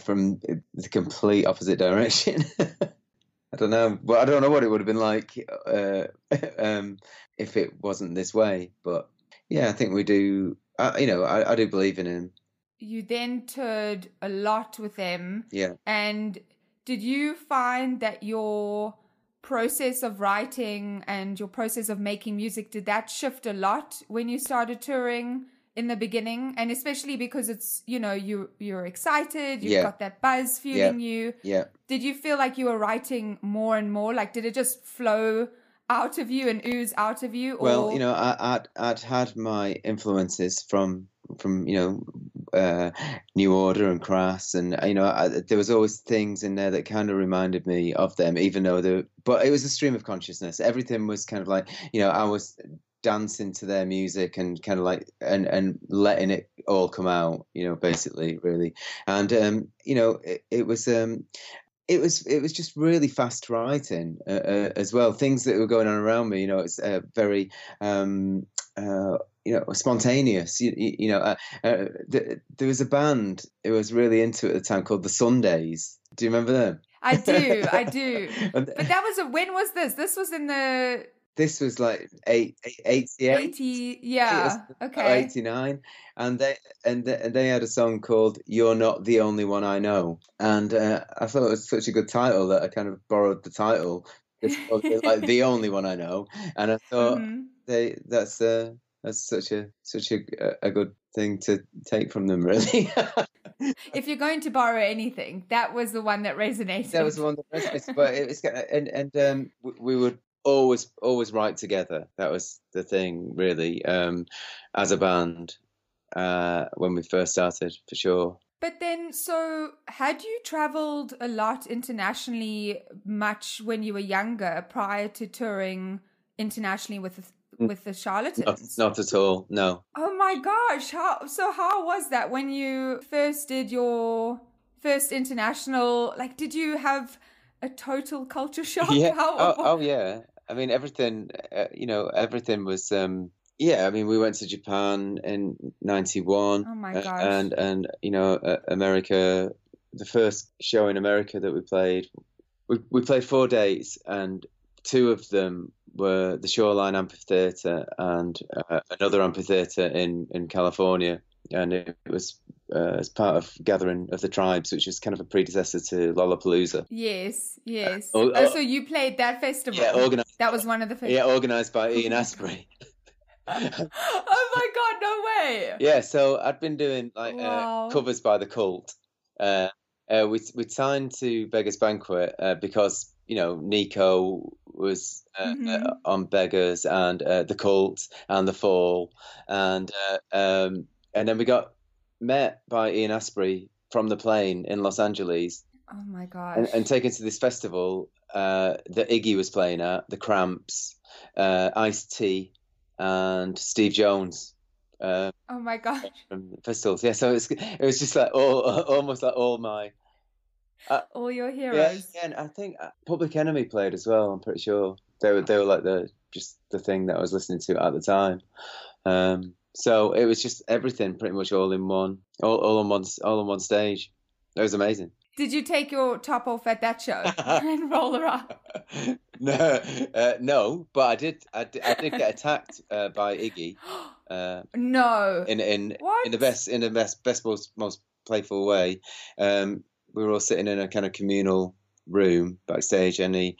from the complete opposite direction. I don't know, but I don't know what it would have been like uh, um, if it wasn't this way. But yeah, I think we do. Uh, you know, I, I do believe in him. You then toured a lot with them. Yeah. And did you find that your process of writing and your process of making music did that shift a lot when you started touring in the beginning and especially because it's you know you you're excited you've Yeah. got that buzz fueling you Yeah. did you feel like you were writing more and more like did it just flow out of you and ooze out of you or Well, you know, I, I'd I'd had my influences from from you know uh, New Order and Crass, and you know I, there was always things in there that kind of reminded me of them, even though the but it was a stream of consciousness. Everything was kind of like you know I was dancing to their music and kind of like and and letting it all come out, you know, basically, really, and um, you know it, it was um it was it was just really fast writing uh, uh, as well. Things that were going on around me, you know, it's uh, very um, uh, you know spontaneous. You, you, you know, uh, uh, th- there was a band who was really into at the time called the Sundays. Do you remember them? I do, I do. But that was a when was this? This was in the this was like eight, eight, 88. 80 yeah. Okay. 89 and they and they, and they had a song called you're not the only one i know and uh, i thought it was such a good title that i kind of borrowed the title it's called, like the only one i know and i thought Mhm. they that's uh that's such a such a, a good thing to take from them really If you're going to borrow anything, that was the one that resonated. that was the one that resonated but it was kind of- and and um we, we would always always write together that was the thing really um as a band uh when we first started for sure But then, so had you traveled a lot internationally much when you were younger prior to touring internationally with the, with the not, Charlatans? not at all no Oh my gosh! How so? How was that when you first did your first international? Like, did you have a total culture shock? yeah How, oh, oh yeah i mean everything uh, you know everything was um yeah i mean we went to japan in 91 Oh my uh, gosh. and and you know uh, america the first show in america that we played we, we played four dates and two of them were the shoreline amphitheater and uh, another amphitheater in in california and it was uh, as part of gathering of the tribes which is kind of a predecessor to lollapalooza yes, yes. oh, oh, oh, so you played that festival? yeah organized That was one of the first. yeah organized by Ian Astbury oh my god! No way. Yeah, so I'd been doing like Wow. uh, covers by the Cult. Uh, uh, we we signed to Beggars Banquet uh, because you know Nico was uh, Mhm. uh, on Beggars and uh, the Cult and the Fall, and uh, um, and then we got met by Ian Astbury from the plane in Los Angeles Oh my gosh. and, and taken to this festival uh, that Iggy was playing at, the Cramps, uh, Ice T, and Steve Jones. Uh, oh my gosh. from Pistols. Yeah, so it was just like all almost like all my All your heroes. yeah, and I think uh, Public Enemy played as well. I'm pretty sure they were they were like the just the thing that I was listening to at the time. Um, so it was just everything pretty much all in one, all all on one all on one stage. It was amazing. Did you take your top off at that show and roll around? no, uh, no, but I did I did, I did get attacked uh, by Iggy uh, no. in in What? in the best in the best best most most playful way. Um, we were all sitting in a kind of communal room backstage, and he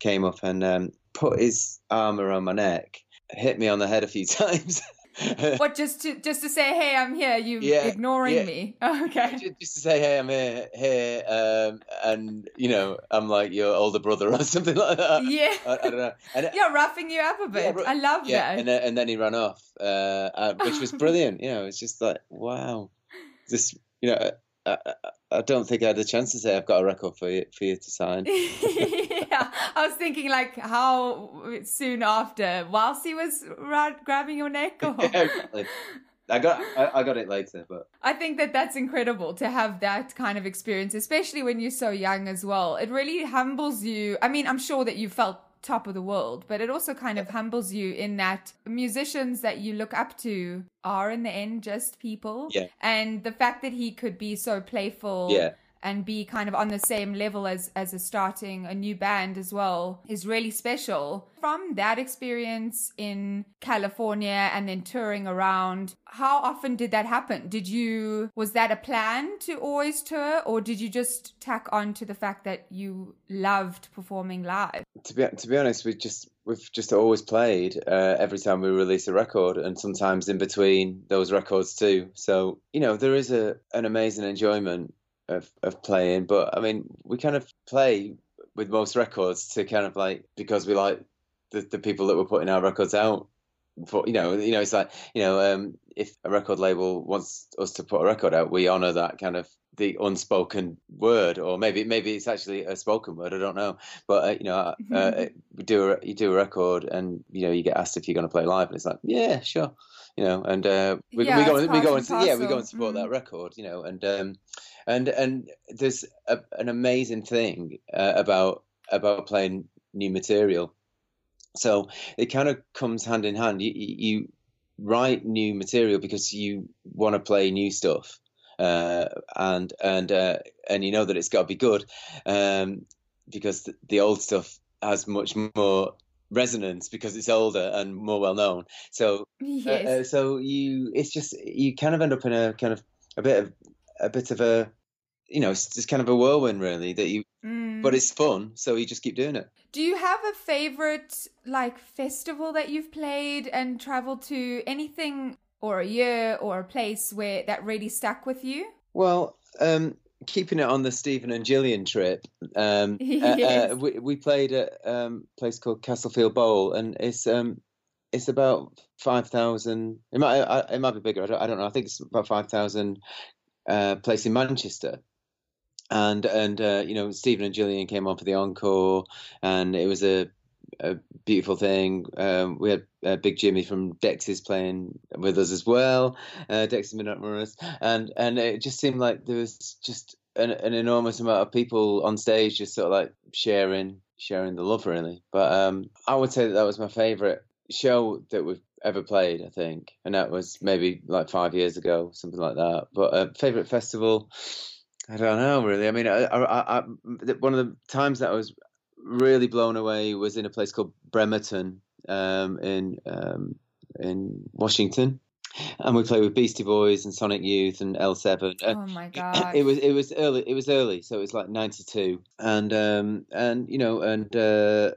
came up and um, put his arm around my neck, hit me on the head a few times, what just to just to say, hey, I'm here. You Yeah, ignoring yeah. me? Okay. Ju- just to say, hey, I'm here, here, um, and you know, I'm like your older brother or something like that. Yeah. I, I don't know. And, You're roughing you up a bit. ru- I love yeah, that. and then, and then he ran off, uh, uh, which was brilliant. You know, it's just like wow, just you know, I, I, I don't think I had a chance to say I've got a record for you for you to sign. I was thinking like how soon after, whilst he was ra- grabbing your neck. Or... Yeah. I got I, I got it later, but I think that that's incredible to have that kind of experience, especially when you're so young as well. It really humbles you. I mean, I'm sure that you felt top of the world, but it also kind of humbles you in that musicians that you look up to are in the end just people. Yeah. And the fact that he could be so playful Yeah. And be kind of on the same level as as a starting a new band as well is really special. From that experience in California and then touring around, how often did that happen? Did you was that a plan to always tour or did you just tack on to the fact that you loved performing live? to be to be honest, we just we've just always played uh, every time we release a record, and sometimes in between those records too. So you know there is a an amazing enjoyment of of playing, but I mean we kind of play with most records to kind of like because we like the the people that were putting our records out. For you know, you know, it's like you know, um, if a record label wants us to put a record out, we honor that kind of the unspoken word, or maybe maybe it's actually a spoken word. I don't know, but uh, you know, uh, we do a, you do a record, and you know, you get asked if you're going to play live, and it's like, yeah, sure, you know, and uh, we, Yeah, we go and we go and yeah, we go and support Mm. that record, you know, and um, and and there's a, an amazing thing uh, about about playing new material. So it kind of comes hand in hand. You, you write new material because you want to play new stuff, uh, and and uh, and you know that it's got to be good, um, because the, the old stuff has much more resonance because it's older and more well known. So uh, Yes. uh, so you it's just you kind of end up in a kind of a bit of a bit of a you know it's just kind of a whirlwind really that you Mm. but it's fun so you just keep doing it Do you have a favorite like festival that you've played and traveled to? Anything or a year or a place where that really stuck with you? well um keeping it on the Stephen and Gillian trip um uh, Yes. uh, we, we played at um a place called Castlefield Bowl and it's um it's about 5000 it might it might be bigger I don't, I don't know I think it's about 5000 uh place in Manchester and and uh, you know Stephen and Gillian came on for the encore, and it was a, a beautiful thing. Um, we had uh, Big Jimmy from Dexys playing with us as well, uh, Dexys Midnight Runners, and and it just seemed like there was just an, an enormous amount of people on stage, just sort of like sharing sharing the love really. But um, I would say that that was my favourite show that we've ever played, I think, and that was maybe like five years ago, something like that. But uh, favourite festival. I don't know really. I mean, I, I, I, one of the times that I was really blown away was in a place called Bremerton um, in um, in Washington, and we played with Beastie Boys and Sonic Youth and L7. Oh my god. It was it was early. It was early, so it was like '92, and um, and you know, and uh,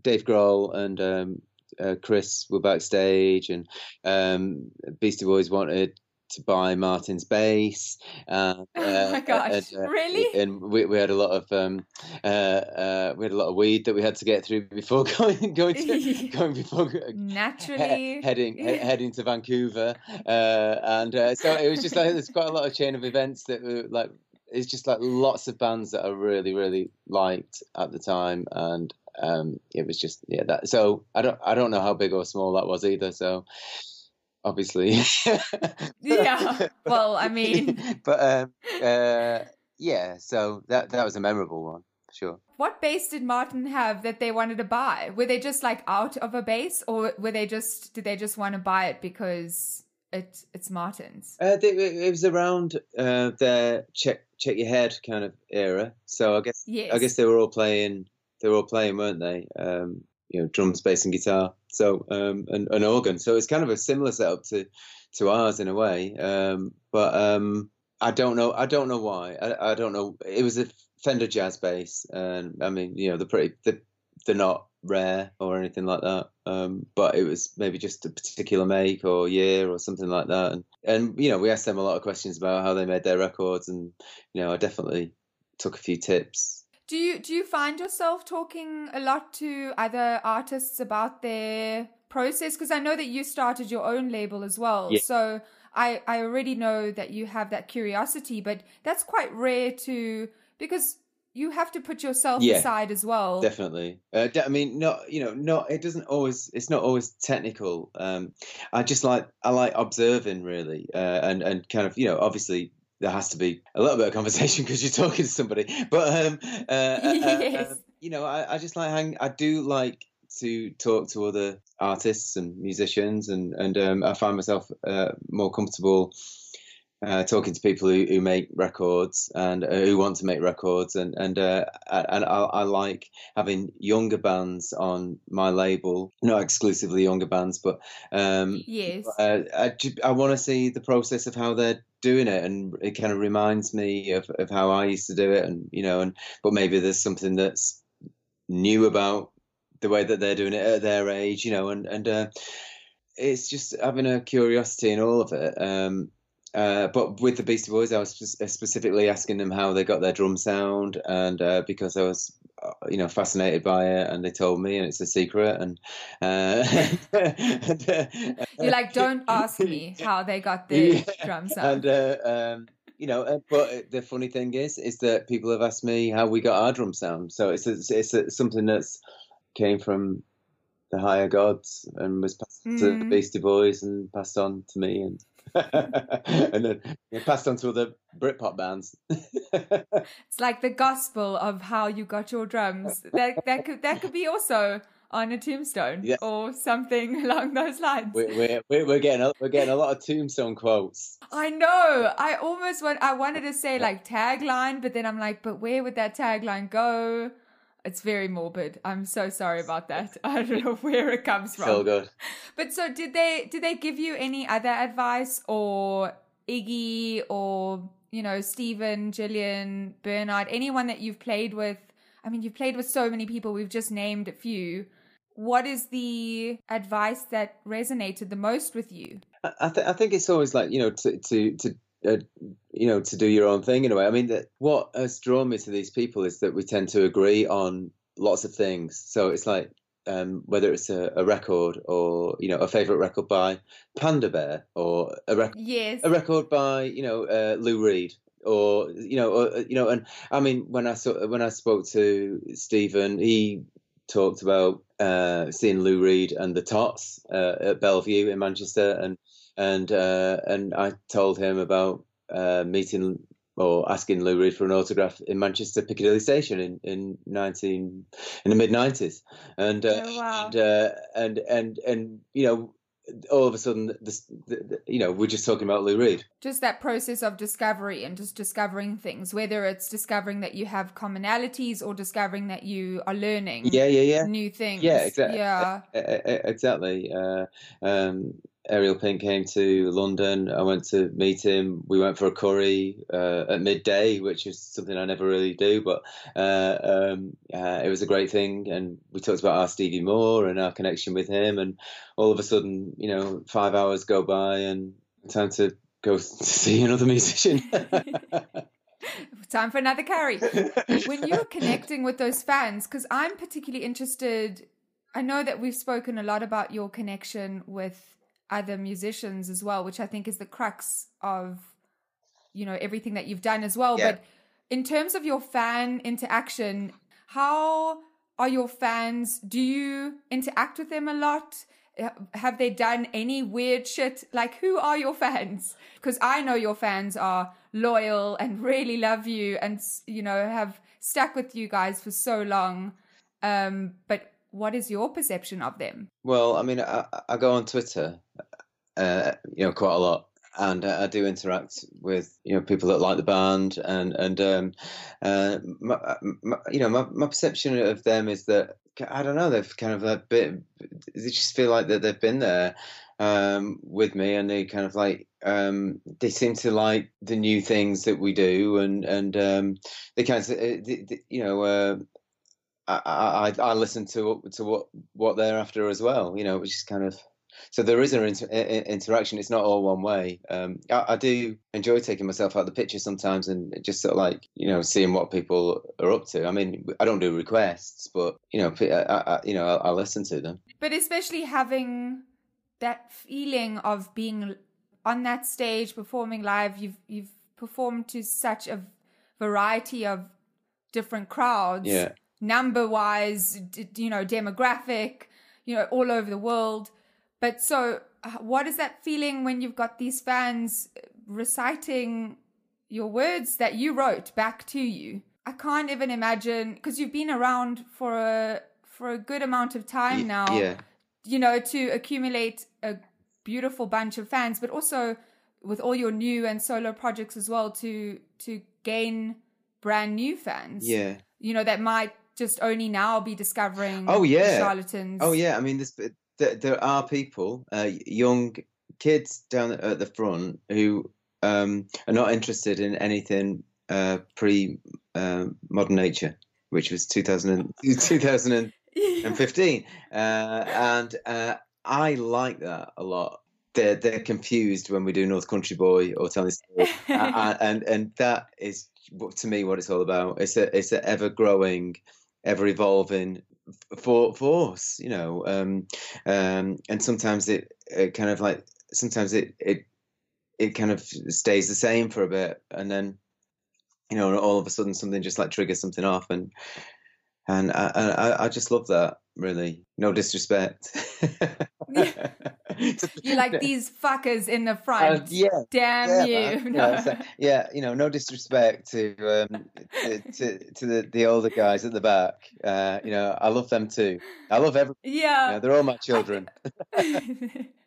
Dave Grohl and um, uh, Chris were backstage, and um, Beastie Boys wanted to buy Martin's bass. Uh, Oh my gosh, really? And we, we had a lot of um, uh, uh, we had a lot of weed that we had to get through before going going to, going before Naturally. he- heading he- heading to Vancouver, uh, and uh, so it was just like there's quite a lot of chain of events that were like it's just like lots of bands that I really really liked at the time, and um, it was just yeah that. So I don't I don't know how big or small that was either. So obviously, Yeah, well, I mean- but um, uh, yeah. So that that was a memorable one for sure. What bass did Martin have that they wanted to buy? Were they just like out of a bass, or were they just did they just want to buy it because it it's Martin's? Uh, they, it was around uh, their check check your head kind of era. So I guess Yes. I guess they were all playing. They were all playing, weren't they? Um, you know, drums, bass, and guitar. So um, and an organ. So it's kind of a similar setup to to ours in a way. Um, but um, I don't know. I don't know why. I, I don't know. It was a Fender Jazz bass, and I mean, you know, the pretty the they're not rare or anything like that. Um, but it was maybe just a particular make or year or something like that. And and you know, we asked them a lot of questions about how they made their records, and you know, I definitely took a few tips. Do you do you find yourself talking a lot to other artists about their process? Because I know that you started your own label as well. Yeah. So I I already know that you have that curiosity, but that's quite rare to because you have to put yourself Yeah. aside as well. Definitely. Uh, I mean, not you know, not it doesn't always. It's not always technical. Um, I just like I like observing really, uh, and and kind of you know, obviously there has to be a little bit of conversation because you're talking to somebody. But um, uh, uh, uh, um, you know, I, I just like hang. I do like to talk to other artists and musicians, and and um, I find myself uh, more comfortable uh, talking to people who, who make records and uh, who want to make records, and and uh, and I, I like having younger bands on my label, not exclusively younger bands, but um, Yes. uh, I, I want to see the process of how they're doing it, and it kind of reminds me of, of how I used to do it, and you know, and but maybe there's something that's new about the way that they're doing it at their age, you know, and and uh, it's just having a curiosity in all of it. Um, uh, but with the Beastie Boys, I was spe- specifically asking them how they got their drum sound, and uh, because I was, you know, fascinated by it, and they told me, and it's a secret, and, uh, and, uh, You're like, don't ask me how they got their Yeah. drum sound. and uh, um, you know, uh, but the funny thing is, is that people have asked me how we got our drum sound. So it's it's, it's, it's something that's came from the higher gods and was passed to the Mm. Beastie Boys and passed on to me and and then yeah, passed on to other Britpop bands. It's like the gospel of how you got your drums. That that could that could be also on a tombstone Yeah. or something along those lines. we're, we're, we're we're getting a, we're getting a lot of tombstone quotes. I know. I almost want. I wanted to say like tagline, but then I'm like, but where would that tagline go? It's very morbid. I'm so sorry about that. I don't know where it comes from. Feel good. But so did they did they give you any other advice or Iggy or you know Stephen, Gillian, Bernard, anyone that you've played with? I mean, you've played with so many people. We've just named a few. What is the advice that resonated the most with you? I, I, th- I think it's always like you know to to to uh, you know to do your own thing in a way. I mean, that what has drawn me to these people is that we tend to agree on lots of things. So it's like um, whether it's a, a record or you know a favorite record by Panda Bear or a record Yes. a record by you know uh, Lou Reed or you know or, you know and I mean when I saw when I spoke to Stephen he talked about uh, seeing Lou Reed and the Tots uh, at Bellevue in Manchester and and uh, and I told him about uh, meeting or asking Lou Reed for an autograph in Manchester Piccadilly Station in in nineteen in the mid nineties and uh, Oh, wow. and, uh, and and and you know all of a sudden this the, the, you know we're just talking about Lou Reed just that process of discovery and just discovering things, whether it's discovering that you have commonalities or discovering that you are learning yeah yeah yeah new things. yeah exactly Yeah. exactly uh, um, Ariel Pink came to London. I went to meet him. We went for a curry uh, at midday, which is something I never really do, but uh, um, uh, it was a great thing. And we talked about R. Stevie Moore and our connection with him. And all of a sudden, you know, five hours go by and time to go see another musician. Time for another curry. when you're connecting with those fans, because I'm particularly interested, I know that we've spoken a lot about your connection with other musicians as well, which I think is the crux of, you know, everything that you've done as well. Yeah. But in terms of your fan interaction, how are your fans? Do you interact with them a lot? Have they done any weird shit? Like, who are your fans? Because I know your fans are loyal and really love you and, you know, have stuck with you guys for so long. Um, but what is your perception of them? Well, I mean, I, I go on Twitter, uh, you know, quite a lot, and I do interact with you know people that like the band, and and um, uh, my, my, you know, my, my perception of them is that I don't know, they've kind of a bit, they just feel like that they've been there um, with me, and they kind of like um, they seem to like the new things that we do, and and um, they kind of, uh, you know. Uh, I, I I listen to to what what they're after as well. You know, which is kind of so there is an inter- interaction. It's not all one way. Um, I, I, do enjoy taking myself out of the picture sometimes and just sort of like you know seeing what people are up to. I mean, I don't do requests, but you know, I, I you know, I, I listen to them. But especially having that feeling of being on that stage performing live, you've you've performed to such a variety of different crowds. Yeah. Number wise, you know, demographic, you know, all over the world but so, uh, what is that feeling when you've got these fans reciting your words that you wrote back to you? I can't even imagine because you've been around for a for a good amount of time now. Yeah. You know, to accumulate a beautiful bunch of fans, but also with all your new and solo projects as well to to gain brand new fans. Yeah. You know, that might just only now be discovering oh yeah charlatans. Oh yeah, I mean this there, there are people, uh, young kids down at the front who um, are not interested in anything uh, pre uh, modern nature, which was 2000 2015. uh, and uh, I like that a lot. They're, they're confused when we do North Country Boy or Telling Stories. and, and that is, to me, what it's all about. It's a, it's an ever growing, ever evolving for force, you know, um, um, and sometimes it, it, kind of like sometimes it it it kind of stays the same for a bit, and then you know, all of a sudden something just like triggers something off, and and I I, I just love that really. No disrespect. you like these fuckers in the front. Uh, yeah. Damn yeah, you. No. Yeah, yeah, you know, no disrespect to um, to, to, to the, the older guys at the back. Uh, you know, I love them too. I love everyone. Yeah. You know, they're all my children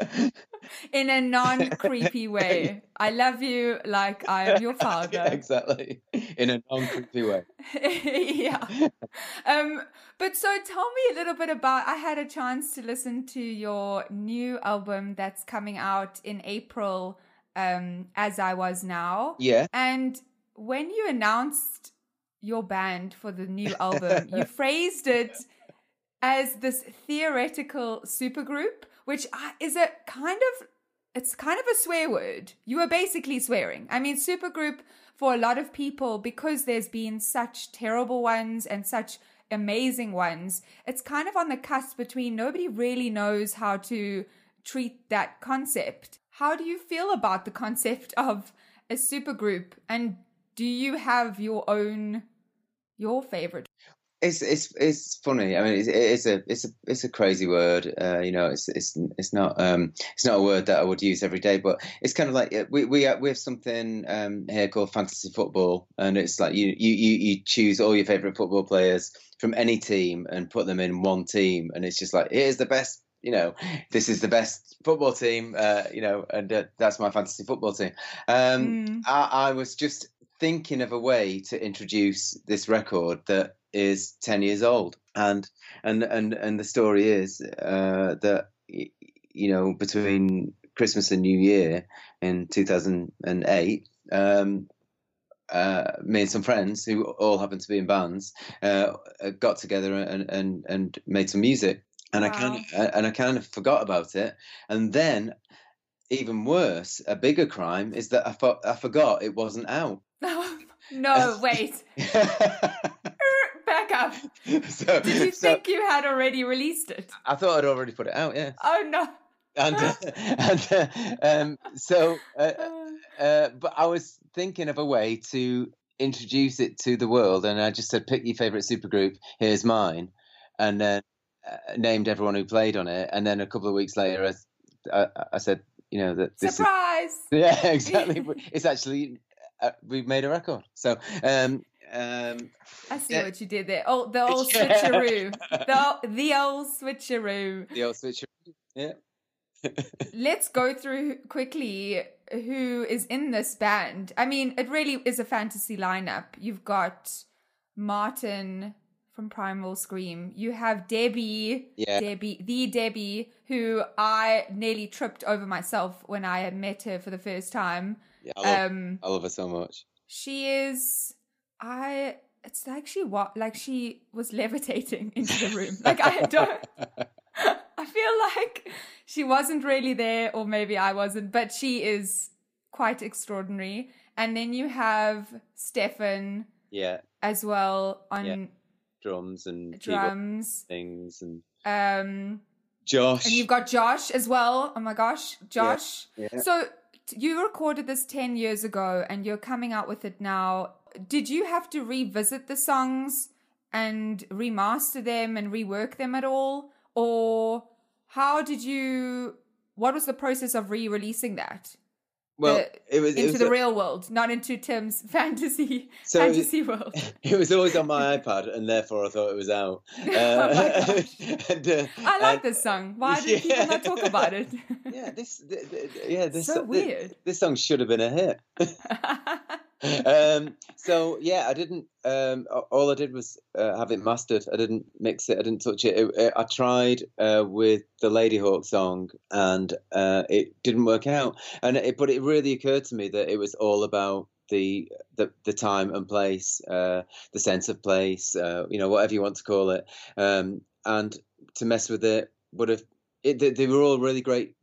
in a non creepy way. I love you like I am your father. Yeah, exactly. In a non creepy way. yeah. Um, but so tell me a little bit about I had a chance to listen to your new album that's coming out in April, um, as I was now. Yeah. And when you announced your band for the new album, you phrased it as this theoretical supergroup which is a kind of it's kind of a swear word. You are basically swearing. I mean, supergroup for a lot of people because there's been such terrible ones and such amazing ones. It's kind of on the cusp between nobody really knows how to treat that concept. How do you feel about the concept of a supergroup and do you have your own your favorite it's it's it's funny. I mean, it's, it's a it's a it's a crazy word. Uh, you know, it's it's it's not um it's not a word that I would use every day, but it's kind of like we we we have something um here called fantasy football, and it's like you you you choose all your favorite football players from any team and put them in one team, and it's just like here's the best. You know, this is the best football team. Uh, you know, and uh, that's my fantasy football team. Um, mm. I, I was just thinking of a way to introduce this record that is 10 years old and and and and the story is uh, that you know between christmas and new year in 2008 um, uh, me and some friends who all happened to be in bands uh, got together and, and and made some music and wow. I kind of and I kind of forgot about it and then even worse a bigger crime is that I, fo- I forgot it wasn't out no wait. so, Did you so, think you had already released it? I thought I'd already put it out. Yeah. Oh no. And, uh, and uh, um, so, uh, uh, but I was thinking of a way to introduce it to the world, and I just said, "Pick your favorite supergroup. Here's mine," and then uh, named everyone who played on it. And then a couple of weeks later, I, I, I said, "You know that this surprise." Is, yeah, exactly. it's actually uh, we've made a record. So um, um, I see yeah. what you did there. Oh, the old switcheroo. the, the old switcheroo. The old switcheroo. Yeah. Let's go through quickly who is in this band. I mean, it really is a fantasy lineup. You've got Martin from Primal Scream. You have Debbie, yeah. Debbie, the Debbie, who I nearly tripped over myself when I met her for the first time. Yeah, I love, um, I love her so much. She is I it's like she wa- like she was levitating into the room. Like I don't. I feel like she wasn't really there, or maybe I wasn't, but she is quite extraordinary. And then you have Stefan Yeah, as well on Yeah. drums and drums. things and Um, Josh. and you've got Josh as well. Oh my gosh, Josh. yeah. So you recorded this 10 years ago and you're coming out with it now. Did you have to revisit the songs and remaster them and rework them at all? Or how did you, what was the process of re releasing that? well, the- it was it into was the real world, not into Tim's fantasy So- fantasy world. It was always on my iPad, and therefore I thought it was out. Uh, and, uh, I like and- this song. Why did people not talk about it? Yeah, this, th- th- yeah, this So so- weird. This, song should have been a hit. Um, so yeah, I didn't. Um, all I did was uh, have it mastered. I didn't mix it. I didn't touch it. it, it- I tried uh, with the Ladyhawke song, and uh, it didn't work out. And it, but it really occurred to me that it was all about the the, the time and place, uh, the sense of place, uh, you know, whatever you want to call it. Um, and to mess with it would have. They, they were all really great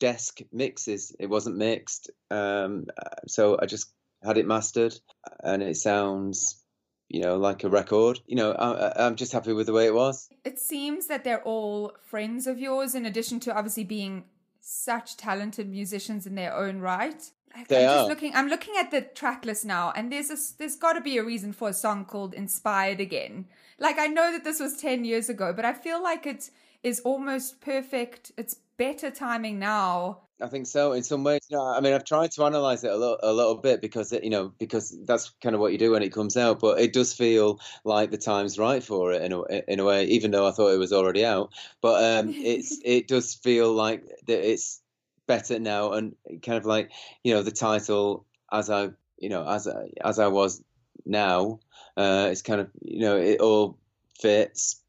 desk mixes. It wasn't mixed, um, uh, so I just had it mastered, and it sounds, you know, like a record. You know, I, I'm just happy with the way it was. it seems that they're all friends of yours, in addition to obviously being such talented musicians in their own right. Like, They I'm just are. looking. I'm looking at the track list now, and there's a, there's got to be a reason for a song called "Inspired Again." Like I know that this was ten years ago, but I feel like it is almost perfect. It's better timing now. I think so. In some ways, you know, I mean, I've tried to analyze it a little, a little bit because it, you know, because that's kind of what you do when it comes out. But it does feel like the time's right for it in a in a way, even though I thought it was already out. But um, it's it does feel like that it's better now, and kind of like you know the title as I you know as I, as I was now. Uh, it's kind of you know it all fits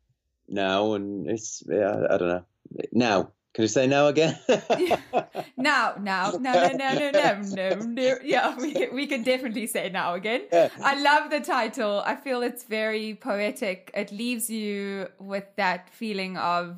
now, and it's yeah, I don't know now. Can you say now again? Now, now, no, no, no, no, no, no, no. Yeah, we we can definitely say now again. Yeah. I love the title. I feel it's very poetic. It leaves you with that feeling of,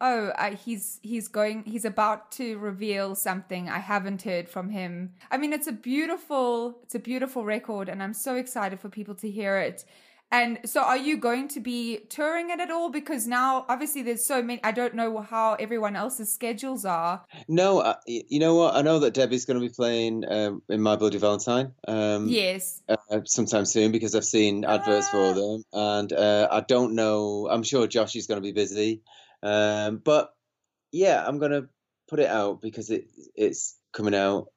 oh, I, he's he's going, he's about to reveal something I haven't heard from him. I mean, it's a beautiful, it's a beautiful record, and I'm so excited for people to hear it. And so, are you going to be touring it at all? Because now, obviously, there's so many. I don't know how everyone else's schedules are. No, uh, y- you know what? I know that Debbie's going to be playing um, in My Bloody Valentine um, Yes. uh, sometime soon because I've seen adverts Ah. for them, and uh, I don't know. I'm sure Josh is going to be busy, um, but yeah, I'm going to put it out because it it's coming out,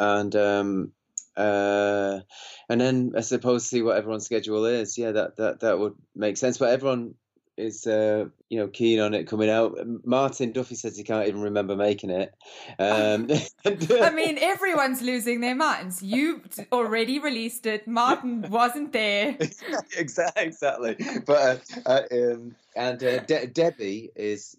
and um, uh, and then I suppose see what everyone's schedule is. Yeah, that that that would make sense. But everyone is uh, you know keen on it coming out. Martin Duffy says he can't even remember making it. Um, I mean, everyone's losing their minds. You already released it. Martin wasn't there. exactly, exactly. But uh, uh, um, and uh, De- Debbie is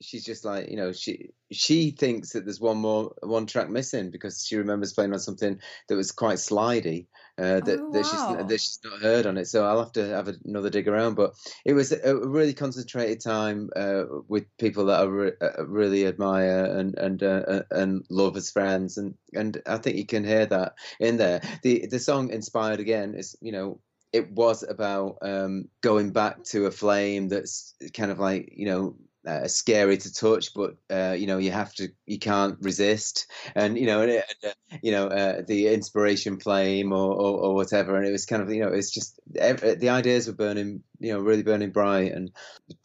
she's just like you know she she thinks that there's one more one track missing because she remembers playing on something that was quite slidey uh, that Oh, that, she's, that she's not heard on it. So I'll have to have another dig around. But it was a really concentrated time uh, with people that I re- uh, really admire and and uh, and love as friends, and and I think you can hear that in there. The the song "Inspired Again" is you know it was about um, going back to a flame that's kind of like you know uh, scary to touch, but uh, you know you have to you can't resist, and you know and, and, uh, you know uh, the inspiration flame or, or or whatever, and it was kind of you know it's just ev- the ideas were burning you know really burning bright, and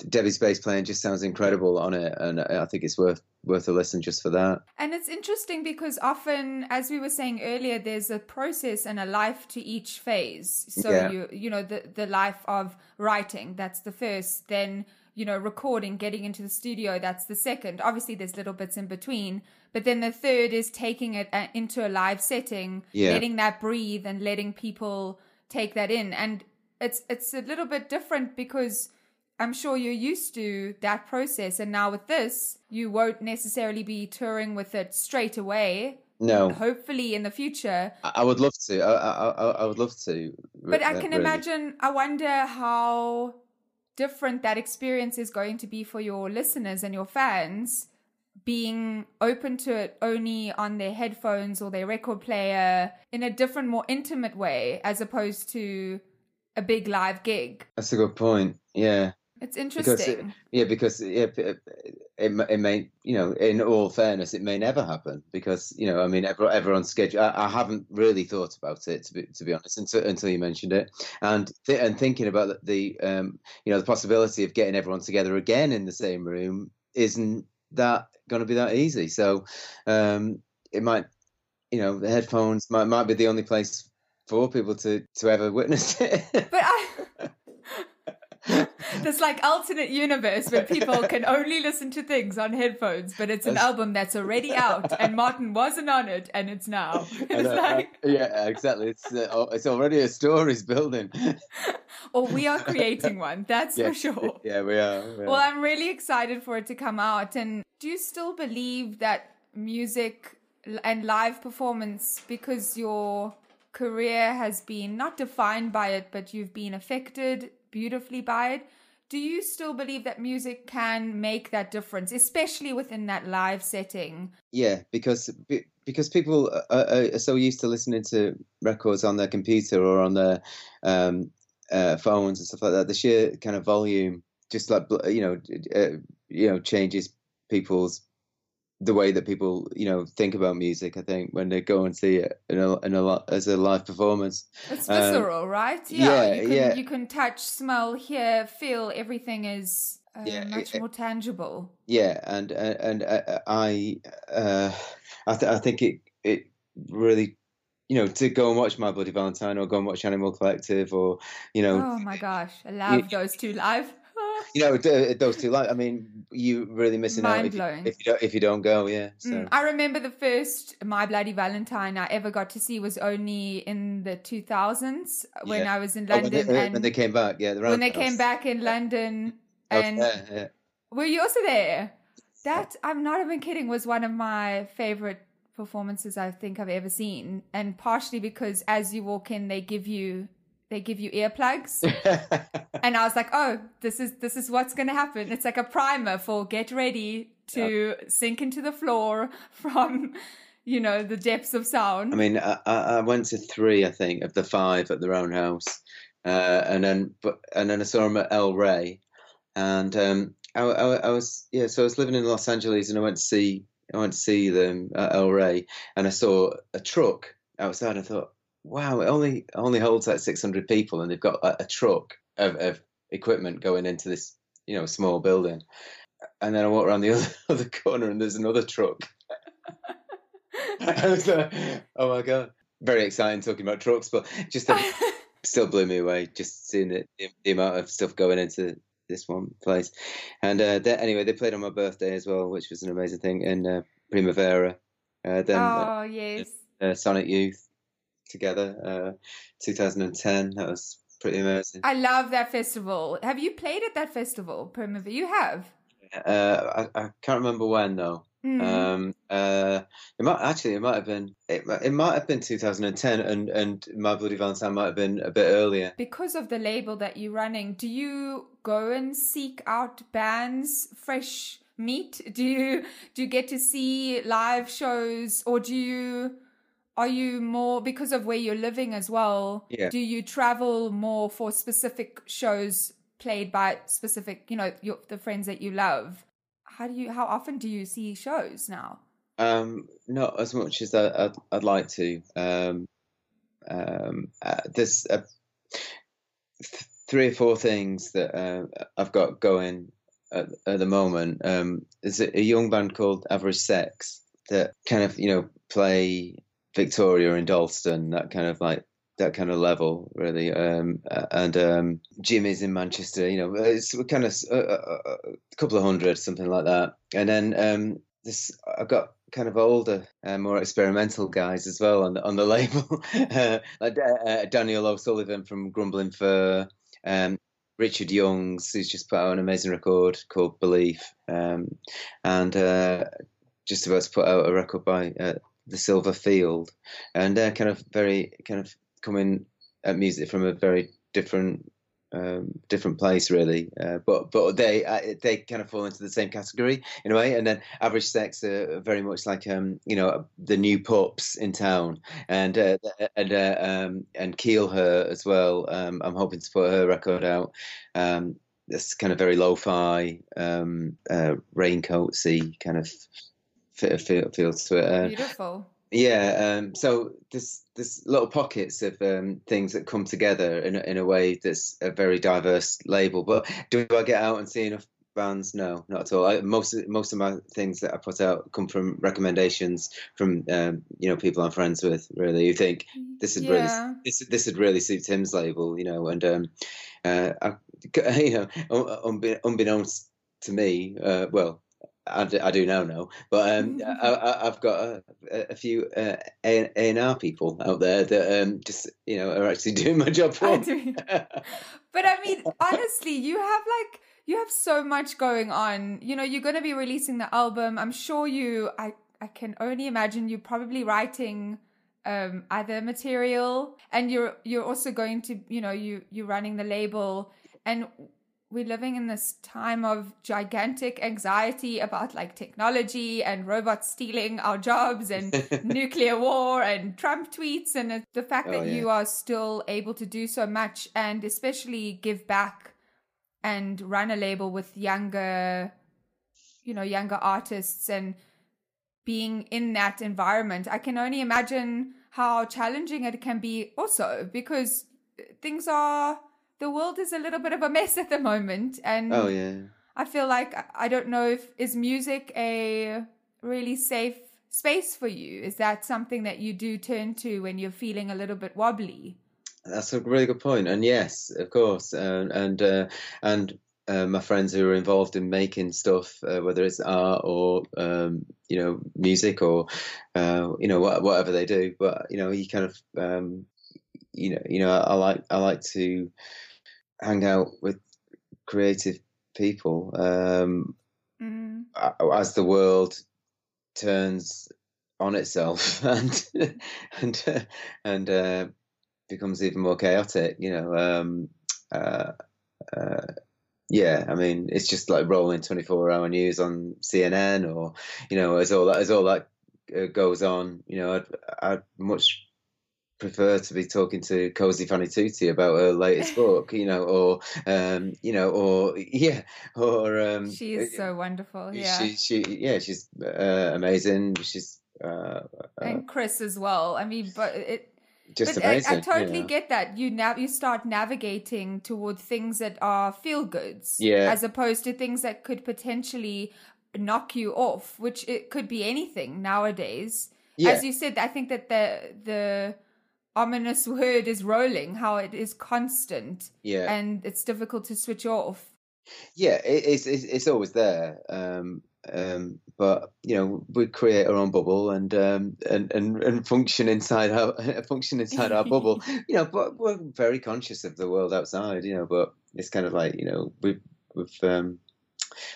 Debbie's bass playing just sounds incredible on it, and I I think it's worth worth a listen just for that. And it's interesting because often, as we were saying earlier, there's a process and a life to each phase. So Yeah. you you know the the life of writing that's the first, then you know recording, getting into the studio that's the second. Obviously, there's little bits in between, but then the third is taking it uh, into a live setting, Yeah. letting that breathe and letting people take that in. And it's it's a little bit different because I'm sure you're used to that process. And now with this, you won't necessarily be touring with it straight away. No, hopefully in the future. I, would love to. I, I, I, I would love to. But I uh, can really. imagine, I wonder how different that experience is going to be for your listeners and your fans being open to it only on their headphones or their record player in a different, more intimate way as opposed to a big live gig. That's a good point. Yeah. It's Because interesting. it, yeah, because yeah, it, it, it may you know, in all fairness, it may never happen because you know, I mean, everyone, everyone's schedule. I, I haven't really thought about it to be to be honest until until you mentioned it, and th- and thinking about the um, you know, the possibility of getting everyone together again in the same room isn't that going to be that easy. So, um, it might, you know, the headphones might might be the only place for people to to ever witness it. But I. This like alternate universe where people can only listen to things on headphones, but it's an That's- album that's already out, and Martin wasn't on it, and it's now. It's like, I- yeah, exactly. It's uh, oh, it's already a story's building. or we are creating one, that's yeah, for sure. Yeah, we are. we Well. I'm really excited for it to come out. And do you still believe that music and live performance, because your career has been not defined by it, but you've been affected beautifully by it? Do you still believe that music can make that difference, especially within that live setting? yeah, because because people are, are so used to listening to records on their computer or on their um, uh, phones and stuff like that. The sheer kind of volume, just like you know, uh, you know, changes people's the way that people you know think about music. I think when they go and see it in a, in a lot as a live performance. It's Um, visceral, right? yeah, you can, yeah. You can touch, smell, hear, feel. Everything is uh, Yeah, much it- more tangible. yeah and and, and uh, i uh I, th- I think it it really you know to go and watch my bloody valentine or go and watch animal collective or you know Oh my gosh, I love those two live. You know those two like i mean you really missing out if if you don't if you don't go yeah so Mm, I remember the first My Bloody Valentine I ever got to see was only in the 2000s when Yeah. I was in Oh, when, London. they, and when they came back yeah when they came back in London. Oh, And yeah, yeah. were you also there? That, I'm not even kidding, was one of my favorite performances I think I've ever seen. And partially because as you walk in, they give you. They give you earplugs, and I was like, "Oh, this is this is what's going to happen." It's like a primer for get ready to sink into the floor from, you know, the depths of sound. I mean, I, I I went to three, I think, of the five at the Roundhouse, uh, and then but and then I saw him at El Rey, and um, I, I, I was yeah, so I was living in Los Angeles, and I went to see I went to see them at El Rey, and I saw a truck outside. And I thought, wow, it only only holds like six hundred people, and they've got a, a truck of, of equipment going into this you know small building. And then I walk around the other, other corner, and there's another truck. I was like, oh my god, very exciting talking about trucks, but just still blew me away just seeing the, the, the amount of stuff going into this one place. And uh, they, anyway, they played on my birthday as well, which was an amazing thing in uh, Primavera. Uh, then uh, oh yes. uh, Sonic Youth together, uh, 2010. That was pretty amazing. I love that festival. Have you played at that festival, Primavera? You have. Uh, I, I can't remember when though. Mm. Um, uh, it might actually it might have been it, it might have been 2010, and and My Bloody Valentine might have been a bit earlier. because of the label that you're running, do you go and seek out bands, fresh meat? Do you do you get to see live shows, or do you are you more because of where you're living as well? Yeah. Do you travel more for specific shows played by specific, you know, your, the friends that you love? How do you? How often do you see shows now? Um, not as much as I, I'd, I'd like to. Um, um, uh, there's uh, th- three or four things that uh, I've got going at, at the moment. Um, there's a, a young band called Average Sex that kind of you know play Victoria and Dalston, that kind of like that kind of level, really. Um, uh, and um, is in Manchester, you know, it's kind of a, a, a couple of hundred, something like that. And then um, this, I've got kind of older, uh, more experimental guys as well on the on the label, uh, like uh, Daniel O'Sullivan from Grumbling Fur, um, Richard Youngs, who's just put out an amazing record called Belief, um, and uh, just about to put out a record by uh, the Silver Field, and they're kind of very kind of coming at music from a very different um, different place really. Uh, but but they uh, they kind of fall into the same category in a way. And then average sex are very much like um you know the new pups in town. And uh, and uh, um, and Keel Her as well. Um, I'm hoping to put her record out. Um, this kind of very lo-fi um, uh, raincoatsy kind of feel, feel, feel to it uh, Beautiful. yeah, um, so there's there's little pockets of um, things that come together in a, in a way that's a very diverse label. But do I get out and see enough bands? No, not at all. I, most of, most of my things that I put out come from recommendations from um, you know people I'm friends with. Really, you think this would Yeah. really this this would really suit Tim's label, you know, and um, uh, I, you know, unbe- unbeknownst to me, uh, well. I do, I now know, but um, I, I, I've got a, a few uh, A and R people out there that um, just you know are actually doing my job for me. But I mean, honestly, you have like you have so much going on. You know, you're going to be releasing the album. I'm sure you. I I can only imagine you're probably writing um, other material, and you're you're also going to you know you you're running the label, and we're living in this time of gigantic anxiety about like technology and robots stealing our jobs and nuclear war and Trump tweets and the fact Oh, that yeah. you are still able to do so much and especially give back and run a label with younger you know younger artists and being in that environment i can only imagine how challenging it can be also because things are the world is a little bit of a mess at the moment and oh yeah, I feel like I don't know if is music a really safe space for you? Is that something that you do turn to when you're feeling a little bit wobbly? that's a really good point. And yes, of course, and and uh, and uh, my friends who are involved in making stuff, uh, whether it's art or um, you know music or uh, you know wha- whatever they do, but you know you kind of um, you know you know I, I like I like to hang out with creative people um, Mm. as the world turns on itself and and uh, and uh, becomes even more chaotic. You know, um, uh, uh, yeah. I mean, it's just like rolling twenty-four hour news on CNN, or you know, as all that as all that uh, goes on. You know, I'd I'd much prefer to be talking to Cosey Fanni Tutti about her latest book, you know, or um, you know, or yeah, or um, She is so wonderful. Yeah. she she yeah, she's uh, amazing. She's uh, uh, and Chris as well. I mean, but it just but I, amazing. I totally you know. get that. You now you start navigating toward things that are feel goods, Yeah. as opposed to things that could potentially knock you off, which it could be anything nowadays. Yeah. As you said, I think that the the ominous word is rolling. How it is constant, Yeah. and it's difficult to switch off. yeah, it, it's, it's it's always there. Um, um, but you know, we create our own bubble and um, and, and and function inside our function inside our bubble. You know, but we're very conscious of the world outside. You know, but it's kind of like you know we've we've um,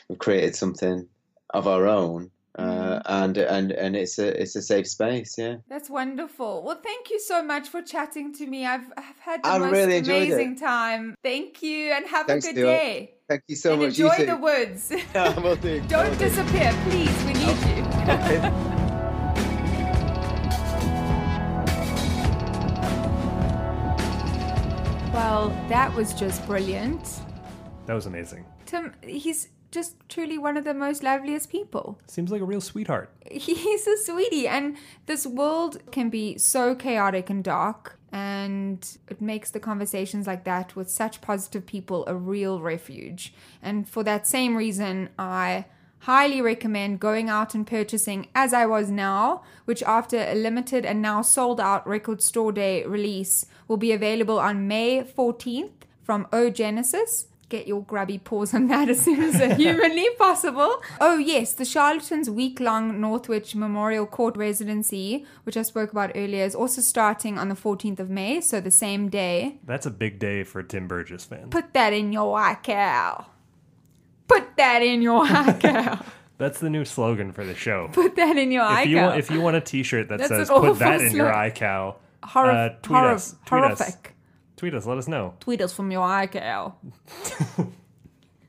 we've created something of our own. Uh, and and and it's a it's a safe space, yeah. That's wonderful. Well, thank you so much for chatting to me. I've, I've had the I most really enjoyed it. amazing time. Thank you, and have Thanks, a good Stuart. day. Thank you so and much. enjoy you the woods. Yeah, will do. Don't Will do. disappear, please. We need you. Well, that was just brilliant. That was amazing. Tim, he's just truly one of the most loveliest people. Seems like a real sweetheart. He's a sweetie, and this world can be so chaotic and dark, and it makes the conversations like that with such positive people a real refuge. And for that same reason, I highly recommend going out and purchasing As I Was Now, which after a limited and now sold out record store day release will be available on May 14th from O Genesis. Get your grubby paws on that as soon as humanly possible. Oh, yes, the Charlatans week long Northwich Memorial Court residency, which I spoke about earlier, is also starting on the 14th of May, so the same day. That's a big day for Tim Burgess fans. Put that in your iCal. Put that in your iCal. That's the new slogan for the show. Put that in your if you iCal. want, if you want a T-shirt that That's says "Put that awful in your slogan. iCal," Horror, uh, tweet us. Tweet us. Tweet us. Let us know. tweet us from your iCal.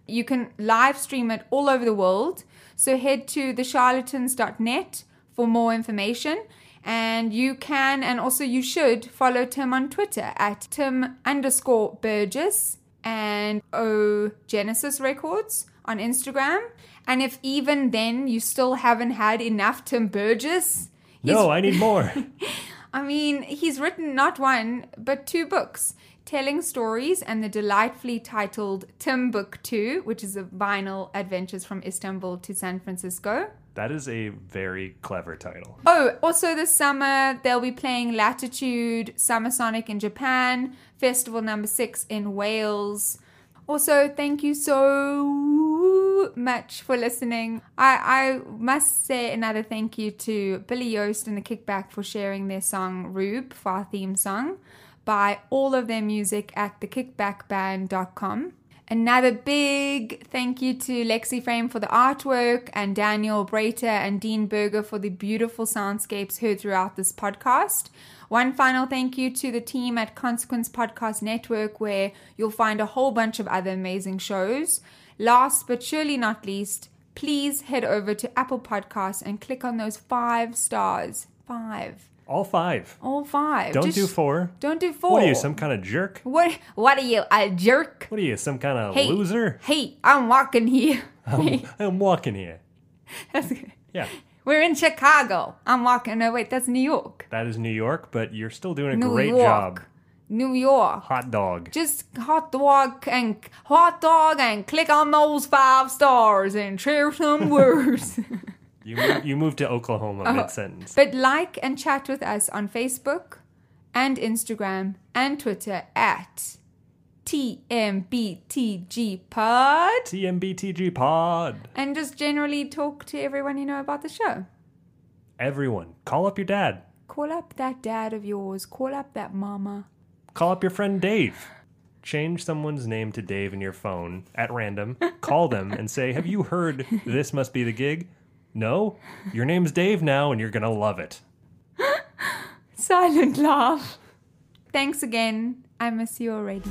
you can live stream it all over the world. So head to thecharlatans.net for more information. And you can, and also you should, follow Tim on Twitter at Tim underscore Burgess and O Genesis Records on Instagram. And if even then you still haven't had enough Tim Burgess, No, I need more. I mean, he's written not one, but two books telling stories and the delightfully titled Tim Book 2, which is a vinyl adventures from Istanbul to San Francisco. that is a very clever title. Oh, also this summer they'll be playing Latitude Summer Sonic in Japan, Festival number 6 in Wales. Also, thank you so much for listening. I, I must say another thank you to Billy Yost and the Kickback for sharing their song Rube for our theme song. Buy all of their music at thekickbackband.com. Another big thank you to Lexi Frame for the artwork and Daniel Breiter and Dean Berger for the beautiful soundscapes heard throughout this podcast. One final thank you to the team at Consequence Podcast Network, where you'll find a whole bunch of other amazing shows. Last but surely not least, please head over to Apple Podcasts and click on those five stars. Five. All five. All five. Don't Just- do four. Don't do four. What are you, some kind of jerk? What? What are you, a jerk? What are you, some kind of Hey, loser? Hey, I'm walking here. I'm, I'm walking here. That's good. Yeah, We're in Chicago. I'm walking. No, wait, that's New York. that is New York, but you're still doing a New great York. job. New York. Hot dog. Just hot dog and hot dog and click on those five stars and share some words. You move, you moved to Oklahoma Uh-huh. mid sentence. but like and chat with us on Facebook and Instagram and Twitter at TMBTG Pod. TMBTG Pod. And just generally talk to everyone you know about the show. Everyone, call up your dad. Call up that dad of yours. Call up that mama. Call up your friend Dave. Change someone's name to Dave in your phone at random. Call them and say, Have you heard This Must Be the Gig? No? Your name's Dave now and you're going to love it. Silent laugh. Thanks again. I miss you already.